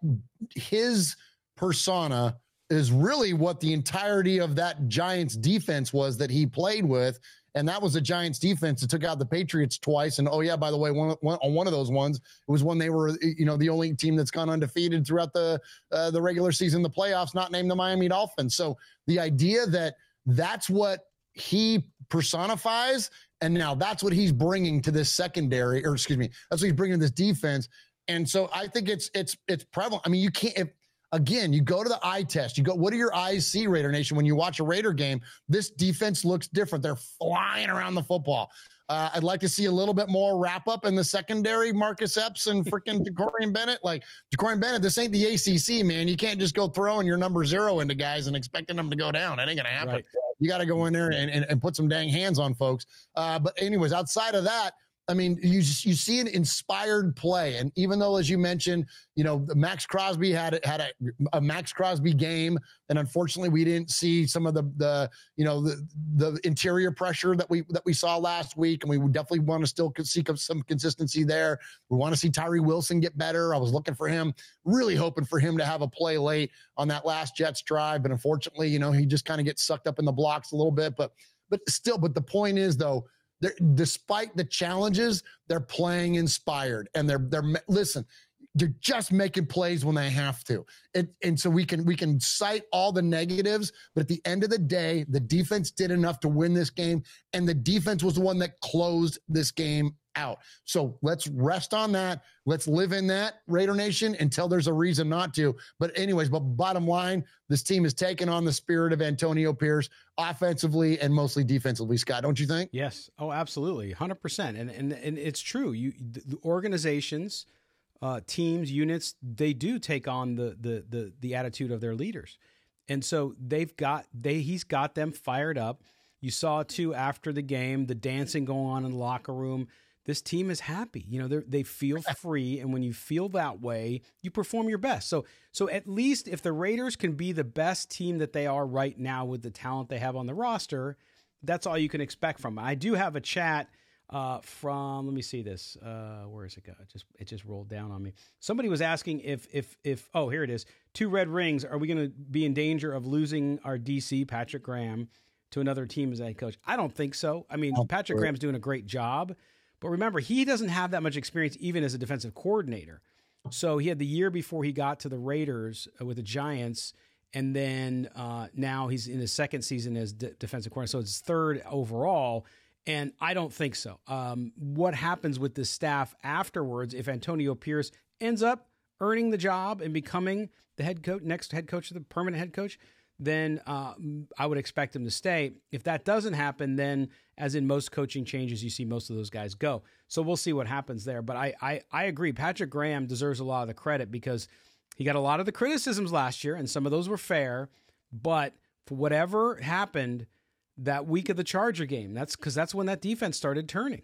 his persona is really what the entirety of that Giants defense was that he played with. And that was a Giants defense that took out the Patriots twice. And oh yeah, by the way, one, one, on one of those ones, it was when they were, you know, the only team that's gone undefeated throughout the uh, the regular season, the playoffs, not named the Miami Dolphins. So the idea that that's what he personifies, and now that's what he's bringing to this secondary, or excuse me, that's what he's bringing to this defense. And so I think it's it's it's prevalent. I mean, you can't. If, again, you go to the eye test. You go, what do your eyes see, Raider Nation? When you watch a Raider game, this defense looks different. They're flying around the football. Uh, I'd like to see a little bit more wrap up in the secondary, Marcus Epps and freaking Jakorian Bennett. Like Jakorian Bennett, this ain't the ACC, man. You can't just go throwing your number zero into guys and expecting them to go down. That ain't gonna happen. Right. You got to go in there and, and, and, put some dang hands on folks. Uh, but anyways, outside of that, I mean, you you see an inspired play, and even though, as you mentioned, you know, Maxx Crosby had had a, a, Maxx Crosby game, and unfortunately, we didn't see some of the the you know the the interior pressure that we that we saw last week, and we definitely want to still seek some consistency there. We want to see Tyree Wilson get better. I was looking for him, really hoping for him to have a play late on that last Jets drive, but unfortunately, you know, he just kind of gets sucked up in the blocks a little bit. But but still, but the point is though despite the challenges, they're playing inspired and they're they're listen. They're just making plays when they have to, and, and so we can we can cite all the negatives, but at the end of the day, the defense did enough to win this game, and the defense was the one that closed this game out. So let's rest on that. Let's live in that Raider Nation until there's a reason not to. But anyways, but bottom line, this team is taking on the spirit of Antonio Pierce offensively and mostly defensively. Scott, don't you think? Yes. Oh, absolutely, hundred percent. And and and it's true. You the organizations, uh, teams, units, they do take on the the the the attitude of their leaders, and so they've got they he's got them fired up. You saw too after the game, the dancing going on in the locker room this team is happy. You know, they feel free, and when you feel that way, you perform your best. So, so at least if the Raiders can be the best team that they are right now with the talent they have on the roster, that's all you can expect from them. I do have a chat uh, from. Let me see this. Uh, where is it go? It just it just rolled down on me. Somebody was asking if if if oh here it is. Two red rings. Are we going to be in danger of losing our DC Patrick Graham to another team as a head coach? I don't think so. I mean, Patrick Graham's doing a great job. But remember, he doesn't have that much experience even as a defensive coordinator. So he had the year before he got to the Raiders uh, with the Giants, and then uh, now he's in his second season as de- defensive coordinator. So it's third overall. And I don't think so. Um, what happens with the staff afterwards if Antonio Pierce ends up earning the job and becoming the head coach, next head coach, the permanent head coach? Then uh, I would expect him to stay. If that doesn't happen, then as in most coaching changes, you see most of those guys go. So we'll see what happens there. But I, I, I agree. Patrick Graham deserves a lot of the credit because he got a lot of the criticisms last year, and some of those were fair. But for whatever happened that week of the Charger game, that's because that's when that defense started turning.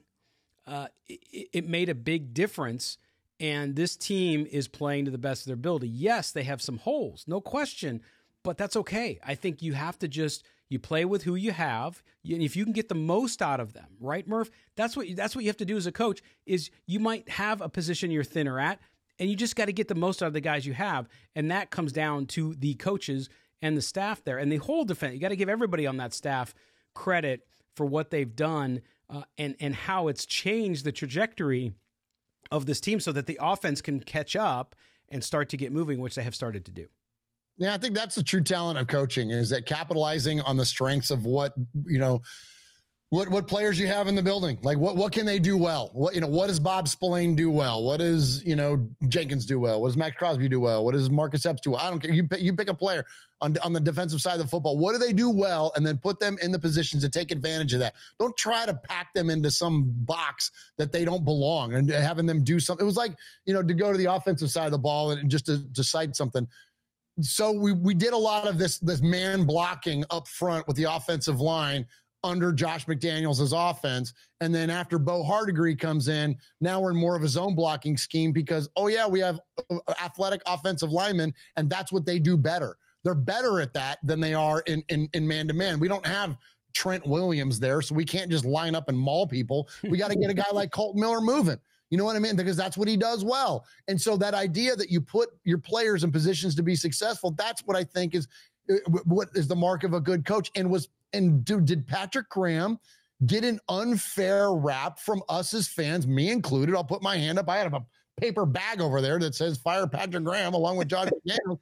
Uh, it, it made a big difference. And this team is playing to the best of their ability. Yes, they have some holes, no question but that's okay. I think you have to just you play with who you have, and if you can get the most out of them, right, Murf? That's what that's what you have to do as a coach. Is you might have a position you're thinner at, and you just got to get the most out of the guys you have, and that comes down to the coaches and the staff there, and the whole defense. You got to give everybody on that staff credit for what they've done uh, and and how it's changed the trajectory of this team, so that the offense can catch up and start to get moving, which they have started to do. Yeah, I think that's the true talent of coaching is that capitalizing on the strengths of what, you know, what what players you have in the building. Like what what can they do well? What you know, what does Bob Spillane do well? What does, you know, Jenkins do well? What does Maxx Crosby do well? What does Marcus Epps do well? I don't care. You pick, you pick a player on on the defensive side of the football. What do they do well and then put them in the positions to take advantage of that. Don't try to pack them into some box that they don't belong and having them do something. It was like, you know, to go to the offensive side of the ball and just to, to cite something so we we did a lot of this this man blocking up front with the offensive line under Josh McDaniels' offense. And then after Bo Hardegree comes in, now we're in more of a zone blocking scheme because, oh, yeah, we have uh, athletic offensive linemen, and that's what they do better. They're better at that than they are in in, in man-to-man. We don't have Trent Williams there, so we can't just line up and maul people. We got to get a guy like Colt Miller moving. You know what I mean? Because that's what he does well. And so that idea that you put your players in positions to be successful, that's what I think is uh, what is the mark of a good coach. And was and do, did Patrick Graham get an unfair rap from us as fans, me included? I'll put my hand up. I have a paper bag over there that says "Fire Patrick Graham" along with John McDaniels.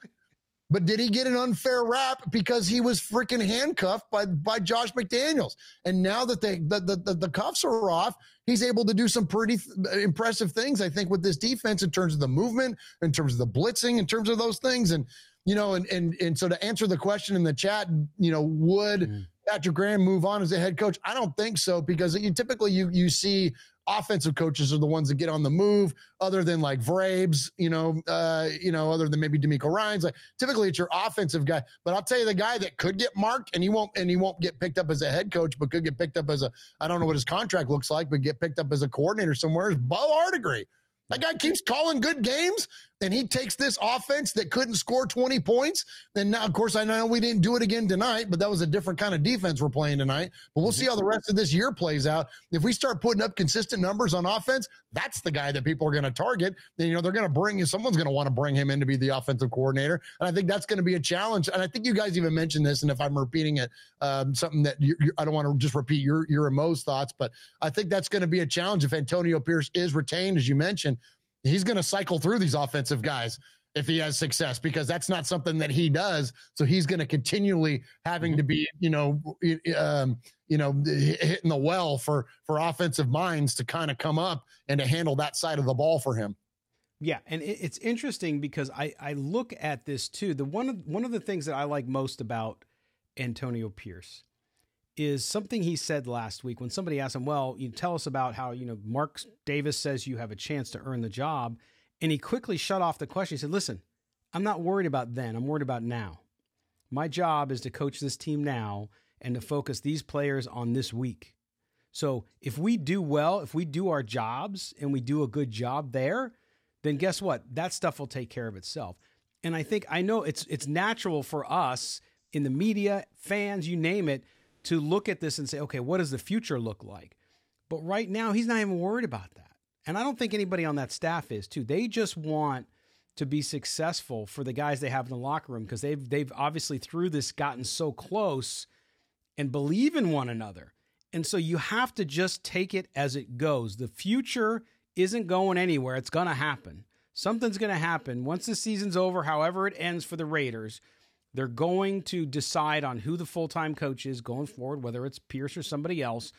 But did he get an unfair rap because he was freaking handcuffed by, by Josh McDaniels? And now that they, the, the, the, the cuffs are off, he's able to do some pretty th- impressive things, I think, with this defense in terms of the movement, in terms of the blitzing, in terms of those things. And, you know, and, and, and so to answer the question in the chat, you know, would, mm. Patrick Graham move on as a head coach? I don't think so because you typically you you see offensive coaches are the ones that get on the move, other than like Vrabes, you know, uh, you know, other than maybe DeMeco Ryans. Like typically it's your offensive guy. But I'll tell you the guy that could get marked and he won't and he won't get picked up as a head coach, but could get picked up as a I don't know what his contract looks like, but get picked up as a coordinator somewhere is Bo Hardegree. That guy keeps calling good games, and he takes this offense that couldn't score 20 points. And now, of course, I know we didn't do it again tonight, but that was a different kind of defense we're playing tonight. But we'll see how the rest of this year plays out. If we start putting up consistent numbers on offense, that's the guy that people are going to target. Then, you know, they're going to bring you, someone's going to want to bring him in to be the offensive coordinator. And I think that's going to be a challenge. And I think you guys even mentioned this. And if I'm repeating it, um, something that you, you, I don't want to just repeat your, your Mo's thoughts, but I think that's going to be a challenge if Antonio Pierce is retained, as you mentioned he's going to cycle through these offensive guys if he has success because that's not something that he does. So he's going to continually having to be, you know, um, you know, hitting the well for for offensive minds to kind of come up and to handle that side of the ball for him. Yeah, and it's interesting because I I look at this too. The one of one of the things that I like most about Antonio Pierce is something he said last week when somebody asked him, "Well, you tell us about how you know Mark Davis says you have a chance to earn the job," and he quickly shut off the question. He said, "Listen, I'm not worried about then. I'm worried about now. My job is to coach this team now and to focus these players on this week. So if we do well, if we do our jobs and we do a good job there, then guess what? That stuff will take care of itself." And I think I know it's it's natural for us in the media, fans, you name it to look at this and say, okay, what does the future look like? But right now, he's not even worried about that. And I don't think anybody on that staff is too. They just want to be successful for the guys they have in the locker room because they've they've obviously through this gotten so close and believe in one another. And so you have to just take it as it goes. The future isn't going anywhere. It's going to happen. Something's going to happen once the season's over, however it ends for the Raiders. They're going to decide on who the full time coach is going forward, whether it's Pierce or somebody else,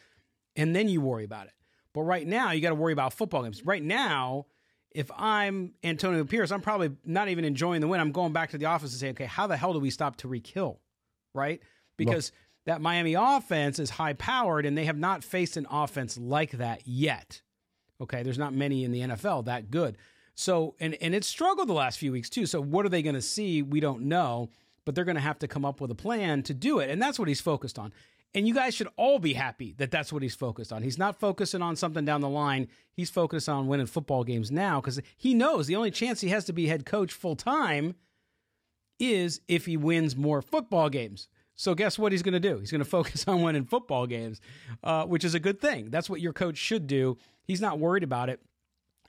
and then you worry about it. But right now, you got to worry about football games. Right now, if I'm Antonio Pierce, I'm probably not even enjoying the win. I'm going back to the office and saying, okay, how the hell do we stop Tyreek Hill? Right? Because that Miami offense is high powered and they have not faced an offense like that yet. Okay, there's not many in the NFL that good. So, and and it's struggled the last few weeks too. So, what are they going to see? We don't know but they're going to have to come up with a plan to do it. And that's what he's focused on. And you guys should all be happy that that's what he's focused on. He's not focusing on something down the line. He's focused on winning football games now because he knows the only chance he has to be head coach full time is if he wins more football games. So guess what he's going to do? He's going to focus on winning football games, uh, which is a good thing. That's what your coach should do. He's not worried about it.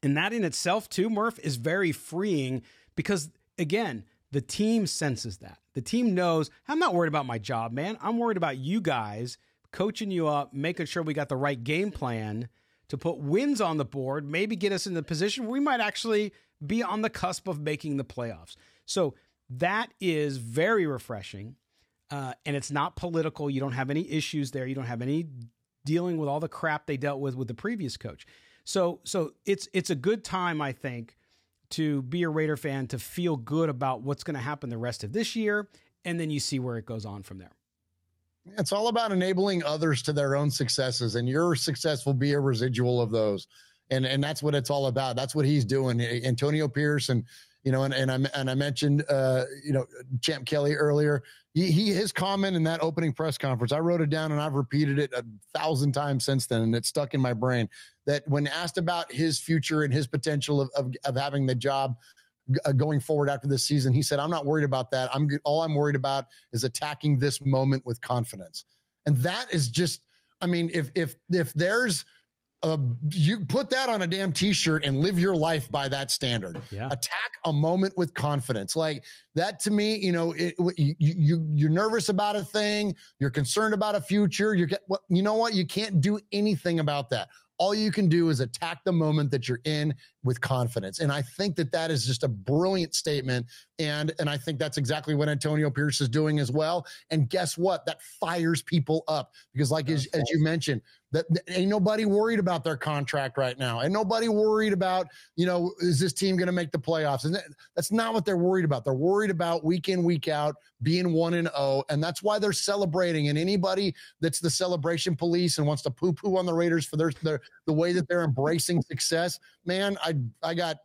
And that in itself, too, Murf, is very freeing because, again, the team senses that. The team knows I'm not worried about my job, man. I'm worried about you guys coaching you up, making sure we got the right game plan to put wins on the board, maybe get us in the position where we might actually be on the cusp of making the playoffs. So that is very refreshing. Uh, and it's not political. You don't have any issues there. You don't have any dealing with all the crap they dealt with with the previous coach. So so it's it's a good time, I think, to be a Raider fan, to feel good about what's going to happen the rest of this year, and then you see where it goes on from there. It's all about enabling others to their own successes, and your success will be a residual of those. And and that's what it's all about. That's what he's doing. Antonio Pierce and you know, and, and I and I mentioned uh, you know Champ Kelly earlier. He, he his comment in that opening press conference. I wrote it down and I've repeated it a thousand times since then, and it's stuck in my brain. That when asked about his future and his potential of of, of having the job uh, going forward after this season, he said, "I'm not worried about that. I'm all I'm worried about is attacking this moment with confidence." And that is just, I mean, if if if there's uh, you put that on a damn t-shirt and live your life by that standard. Yeah. Attack a moment with confidence. Like that to me, you know, it, you, you, you're nervous about a thing. You're concerned about a future. You're, you know what? You can't do anything about that all you can do is attack the moment that you're in with confidence. And I think that that is just a brilliant statement. And, and I think that's exactly what Antonio Pierce is doing as well. And guess what? That fires people up because like, as, as you mentioned, that, ain't nobody worried about their contract right now. And nobody worried about, you know, is this team going to make the playoffs? And that's not what they're worried about. They're worried about week in, week out, being one and oh. And that's why they're celebrating. And anybody that's the celebration police and wants to poo poo on the Raiders for their, their the way that they're embracing success, man, I I got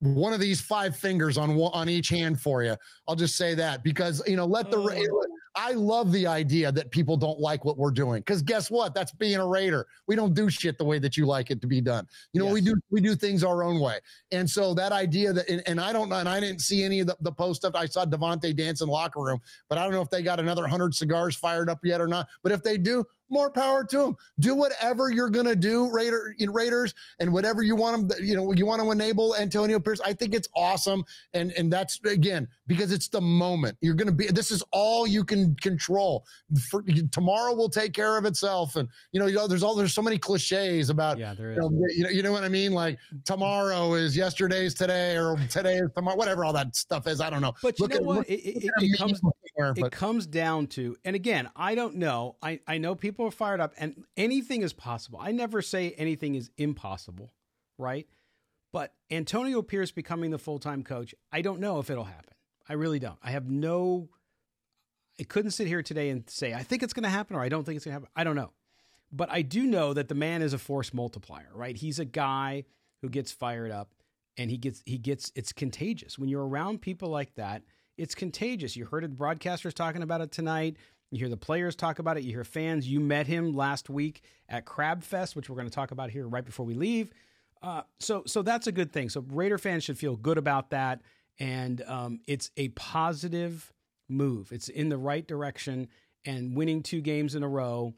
one of these five fingers on on each hand for you. I'll just say that because you know, let the oh. I love the idea that people don't like what we're doing because guess what? That's being a Raider. We don't do shit the way that you like it to be done. You know, yes. we do we do things our own way. And so that idea that and, and I don't know, and I didn't see any of the, the post stuff. I saw Davante dance in the locker room, but I don't know if they got another hundred cigars fired up yet or not. But if they do, more power to them. Do whatever you're going to do, Raider in Raiders, and whatever you want them. You know, you want to enable Antonio Pierce. I think it's awesome, and and that's again because it's the moment. You're going to be. This is all you can control. For, tomorrow will take care of itself, and you know, you know, there's all there's so many cliches about. Yeah, there is. You know, you know, you know what I mean? Like tomorrow is yesterday's today, or today is tomorrow. Whatever all that stuff is, I don't know. But you know at, what? It, it, it comes. it comes down to, and again, I don't know. I I know people people are fired up and anything is possible. I never say anything is impossible, right? But Antonio Pierce becoming the full time coach, I don't know if it'll happen. I really don't. I have no, I couldn't sit here today and say, I think it's going to happen or I don't think it's going to happen. I don't know. But I do know that the man is a force multiplier, right? He's a guy who gets fired up and he gets, he gets, it's contagious. When you're around people like that, it's contagious. You heard the broadcasters talking about it tonight. You hear the players talk about it. You hear fans. You met him last week at Crab Fest, which we're going to talk about here right before we leave. Uh, so, so that's a good thing. So Raider fans should feel good about that, and um, it's a positive move. It's in the right direction, and winning two games in a row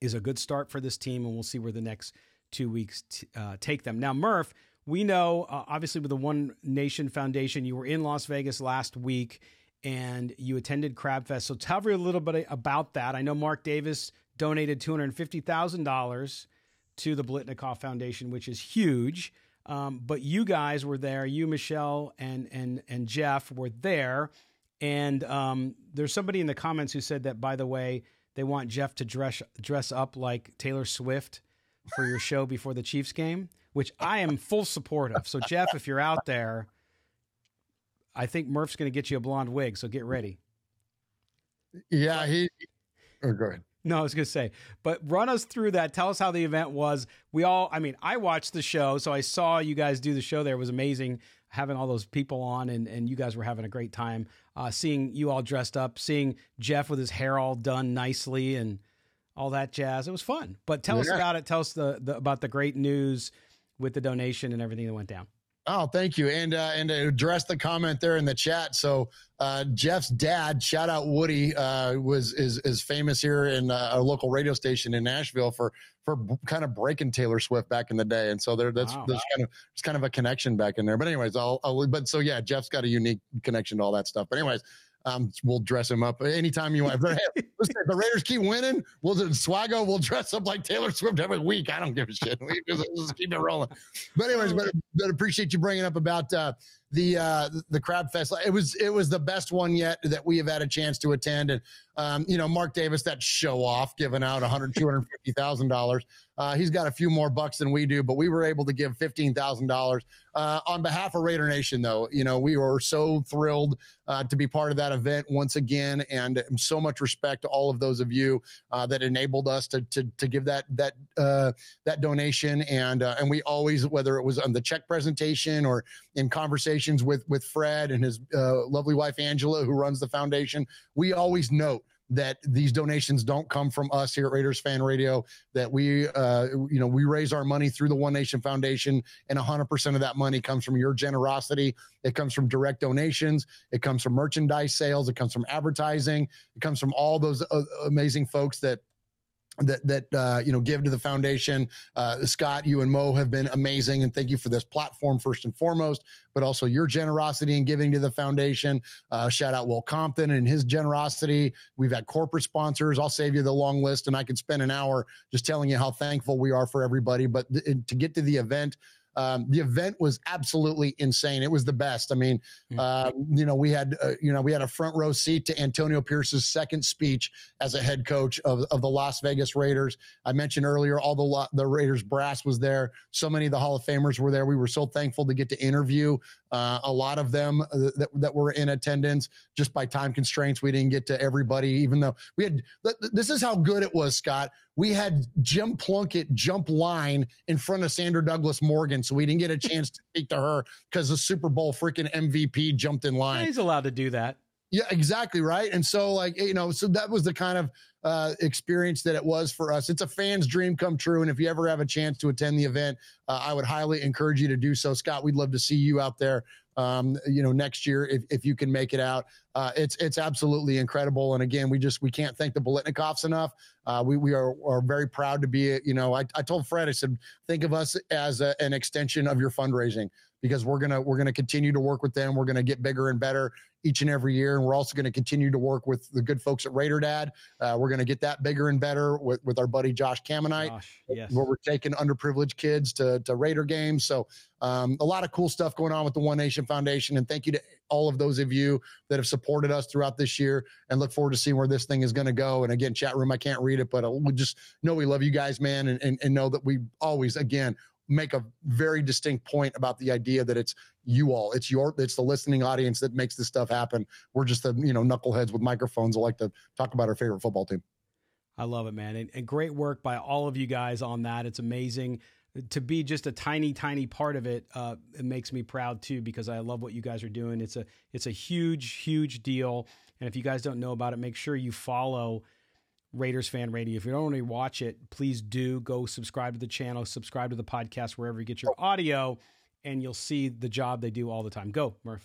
is a good start for this team, and we'll see where the next two weeks t- uh, take them. Now, Murf, we know uh, obviously with the One Nation Foundation, you were in Las Vegas last week and you attended Crab Fest. So tell me a little bit about that. I know Mark Davis donated $250,000 to the Biletnikoff Foundation, which is huge. Um, but you guys were there. You, Michelle, and and and Jeff were there. And um, there's somebody in the comments who said that, by the way, they want Jeff to dress dress up like Taylor Swift for your show before the Chiefs game, which I am full support of. So, Jeff, if you're out there, I think Murf's going to get you a blonde wig, so get ready. Yeah, he. Oh, go ahead. No, I was going to say, but run us through that. Tell us how the event was. We all, I mean, I watched the show, so I saw you guys do the show there. It was amazing having all those people on, and, and you guys were having a great time. Uh, seeing you all dressed up, seeing Jeff with his hair all done nicely, and all that jazz. It was fun. But tell yeah. us about it. Tell us the, the about the great news with the donation and everything that went down. Oh, thank you, and uh, and address the comment there in the chat. So uh, Jeff's dad, shout out Woody, uh, was is is famous here in uh, a local radio station in Nashville for for kind of breaking Taylor Swift back in the day, and so there that's wow. there's kind of there's kind of a connection back in there. But anyways, I'll, I'll but so yeah, Jeff's got a unique connection to all that stuff. But anyways, um, we'll dress him up anytime you want. Listen, if the Raiders keep winning, we'll do Swaggo. We'll dress up like Taylor Swift every week. I don't give a shit. We just, just keep it rolling. But anyways, but, but appreciate you bringing up about uh, the uh, the crab fest. It was it was the best one yet that we have had a chance to attend. And um, you know, Mark Davis, that show off, giving out 100 250,000 dollars. Uh, he's got a few more bucks than we do, but we were able to give fifteen thousand uh, dollars on behalf of Raider Nation. Though you know, we were so thrilled uh, to be part of that event once again, and so much respect to all of those of you uh, that enabled us to to, to give that that uh, that donation. And and we always, whether it was on the check presentation or in conversations with with Fred and his lovely wife Angela, who runs the foundation, we always note that these donations don't come from us here at Raiders Fan Radio. That we, uh, you know, we raise our money through the One Nation Foundation, and 100% of that money comes from your generosity. It comes from direct donations. It comes from merchandise sales. It comes from advertising. It comes from all those uh, amazing folks that that that uh, you know give to the foundation. Uh, Scott, you and Mo have been amazing, and thank you for this platform first and foremost, but also your generosity in giving to the foundation. Uh, shout out Will Compton and his generosity. We've had corporate sponsors. I'll save you the long list, and I could spend an hour just telling you how thankful we are for everybody. But th- to get to the event, um, the event was absolutely insane. It was the best. I mean, uh, you know, we had uh, you know we had a front row seat to Antonio Pierce's second speech as a head coach of, of the Las Vegas Raiders. I mentioned earlier all the the Raiders brass was there. So many of the Hall of Famers were there. We were so thankful to get to interview uh, a lot of them uh, that, that were in attendance. Just by time constraints, we didn't get to everybody. Even though we had, this is how good it was, Scott. We had Jim Plunkett jump line in front of Sandra Douglas Morgan so we didn't get a chance to speak to her because the Super Bowl freaking MVP jumped in line. He's allowed to do that. Yeah, exactly right. And so, like you know, so that was the kind of uh, experience that it was for us. It's a fan's dream come true. And if you ever have a chance to attend the event, uh, I would highly encourage you to do so. Scott, we'd love to see you out there. Um, you know, next year if, if you can make it out, uh, it's it's absolutely incredible. And again, we just we can't thank the Biletnikoffs enough. Uh, we we are are very proud to be. You know, I, I told Fred, I said, think of us as a, an extension of your fundraising because we're gonna we're gonna continue to work with them. We're gonna get bigger and better each and every year, and we're also going to continue to work with the good folks at Raider Dad. Uh, we're going to get that bigger and better with, with our buddy Josh Caminite, Josh, yes. where we're taking underprivileged kids to, to Raider games. So um, a lot of cool stuff going on with the One Nation Foundation. And thank you to all of those of you that have supported us throughout this year and look forward to seeing where this thing is going to go. And again, chat room, I can't read it, but we just know we love you guys, man, and, and, and know that we always, again, make a very distinct point about the idea that it's you all it's your it's the listening audience that makes this stuff happen we're just the you know knuckleheads with microphones that like to talk about our favorite football team I love it, man. And, and, great work by all of you guys on that. It's amazing to be just a tiny, tiny part of it. Uh, it makes me proud too because I love what you guys are doing. It's a it's a huge, huge deal. And if you guys don't know about it, make sure you follow Raiders Fan Radio. If you don't already watch it, please do go subscribe to the channel, subscribe to the podcast wherever you get your audio, and you'll see the job they do all the time. Go, Murf.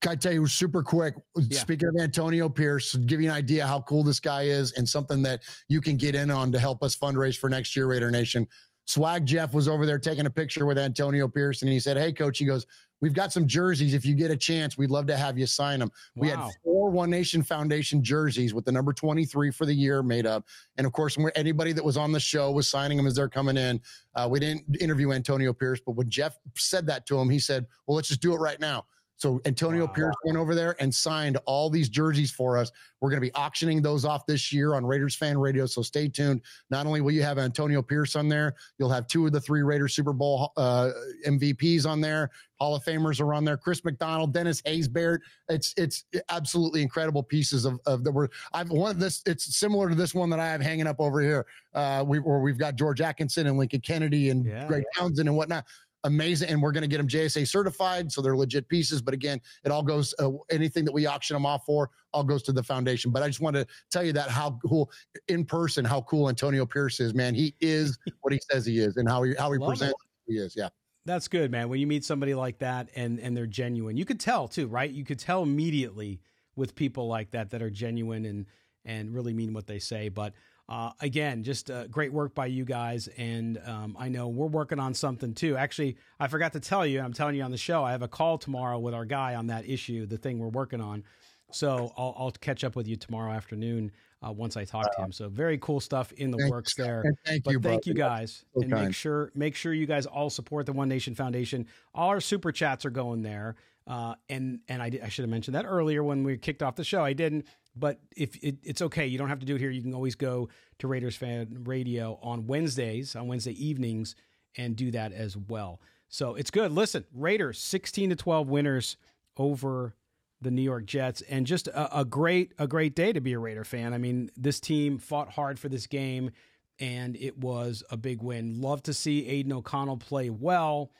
Can I tell you super quick? Yeah. Speaking of Antonio Pierce, give you an idea how cool this guy is and something that you can get in on to help us fundraise for next year, Raider Nation. Swag Jeff was over there taking a picture with Antonio Pierce, and he said, Hey, coach, he goes, We've got some jerseys. If you get a chance, we'd love to have you sign them. Wow. We had four One Nation Foundation jerseys with the number 23 for the year made up. And of course, anybody that was on the show was signing them as they're coming in. Uh, we didn't interview Antonio Pierce, but when Jeff said that to him, he said, Well, let's just do it right now. So Antonio wow. Pierce went over there and signed all these jerseys for us. We're going to be auctioning those off this year on Raiders Fan Radio. So stay tuned. Not only will you have Antonio Pierce on there, you'll have two of the three Raiders Super Bowl uh, MVPs on there. Hall of Famers are on there. Chris McDonald, Dennis Haysbert. It's it's absolutely incredible pieces of, of that were I've one of this it's similar to this one that I have hanging up over here. Uh we where we've got George Atkinson and Lincoln Kennedy and yeah. Greg Townsend and whatnot amazing. And we're going to get them JSA certified. So they're legit pieces. But again, it all goes, uh, anything that we auction them off for, all goes to the foundation. But I just want to tell you that how cool in person, how cool Antonio Pierce is, man. He is what he says he is and how he, how he presents he is. Yeah. That's good, man. When you meet somebody like that and, and they're genuine, you could tell too, right? You could tell immediately with people like that that are genuine and, and really mean what they say. But uh, again, just uh, great work by you guys. And um, I know we're working on something too. Actually, I forgot to tell you, I'm telling you on the show, I have a call tomorrow with our guy on that issue, the thing we're working on. So I'll, I'll catch up with you tomorrow afternoon uh, once I talk to him. So very cool stuff in the Thanks. works there. thank but you, thank you guys, so and kind. make sure make sure you guys all support the One Nation Foundation. All our super chats are going there. Uh, and and I, I should have mentioned that earlier when we kicked off the show. I didn't. But if it, it's okay, you don't have to do it here. You can always go to Raiders Fan Radio on Wednesdays, on Wednesday evenings, and do that as well. So it's good. Listen, Raiders 16 to 12 winners over the New York Jets, and just a, a great a great day to be a Raider fan. I mean, this team fought hard for this game, and it was a big win. Love to see Aidan O'Connell play well,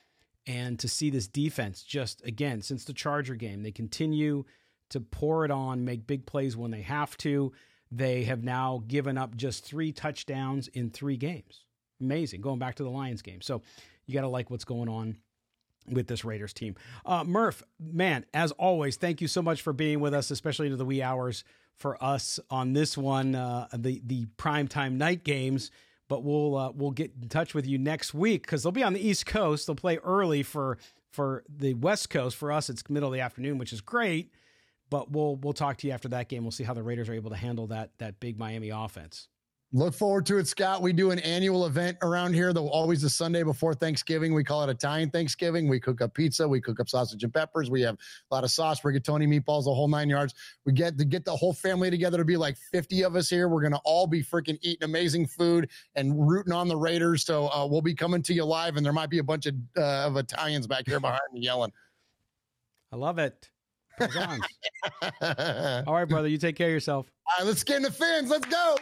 and to see this defense just again since the Charger game, they continue to pour it on, make big plays when they have to. They have now given up just three touchdowns in three games. Amazing. Going back to the Lions game. So you got to like what's going on with this Raiders team. Uh, Murf, man, as always, thank you so much for being with us, especially into the wee hours for us on this one, uh, the the primetime night games. But we'll uh, we'll get in touch with you next week because they'll be on the East Coast. They'll play early for for the West Coast. For us, it's middle of the afternoon, which is great. But we'll we'll talk to you after that game. We'll see how the Raiders are able to handle that that big Miami offense. Look forward to it, Scott. We do an annual event around here, though always the Sunday before Thanksgiving. We call it Italian Thanksgiving. We cook up pizza, we cook up sausage and peppers. We have a lot of sauce, rigatoni, meatballs, the whole nine yards. We get to get the whole family together to be like 50 of us here. We're gonna all be freaking eating amazing food and rooting on the Raiders. So uh, we'll be coming to you live, and there might be a bunch of, uh, of Italians back here behind me yelling. I love it. all right, brother. You take care of yourself. All right, let's get in the fins. Let's go.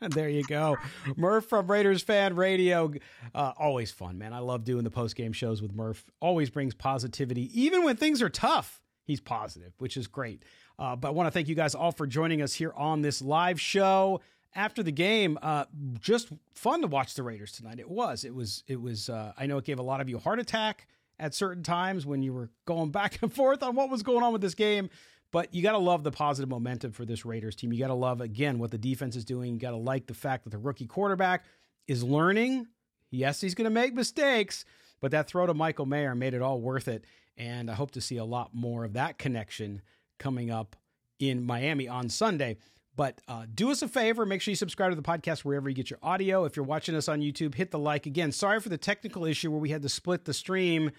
there you go. Murf from Raiders Fan Radio. Uh, always fun, man. I love doing the post game shows with Murf. Always brings positivity. Even when things are tough, he's positive, which is great. Uh, but I want to thank you guys all for joining us here on this live show. After the game, uh, just fun to watch the Raiders tonight. It was. It was. It was. Uh, I know it gave a lot of you a heart attack at certain times when you were going back and forth on what was going on with this game. But you got to love the positive momentum for this Raiders team. You got to love, again, what the defense is doing. You got to like the fact that the rookie quarterback is learning. Yes, he's going to make mistakes, but that throw to Michael Mayer made it all worth it. And I hope to see a lot more of that connection coming up in Miami on Sunday. But uh, do us a favor, make sure you subscribe to the podcast wherever you get your audio. If you're watching us on YouTube, hit the like. Again, sorry for the technical issue where we had to split the stream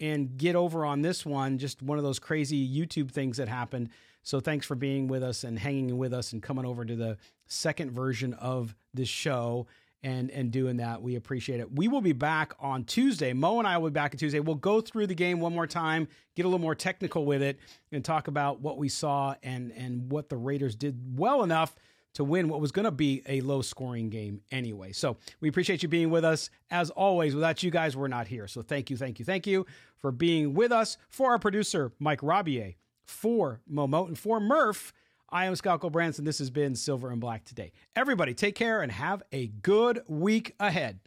and get over on this one. Just one of those crazy YouTube things that happened. So thanks for being with us and hanging with us and coming over to the second version of this show and and doing that. We appreciate it. We will be back on Tuesday. Mo and I will be back on Tuesday. We'll go through the game one more time, get a little more technical with it, and talk about what we saw and and what the Raiders did well enough to win what was going to be a low scoring game anyway. So we appreciate you being with us. As always, without you guys, we're not here. So thank you, thank you, thank you for being with us. For our producer, Mike Robier, for Momo, and for Murf, I am Scott Gulbransen. This has been Silver and Black today. Everybody, take care and have a good week ahead.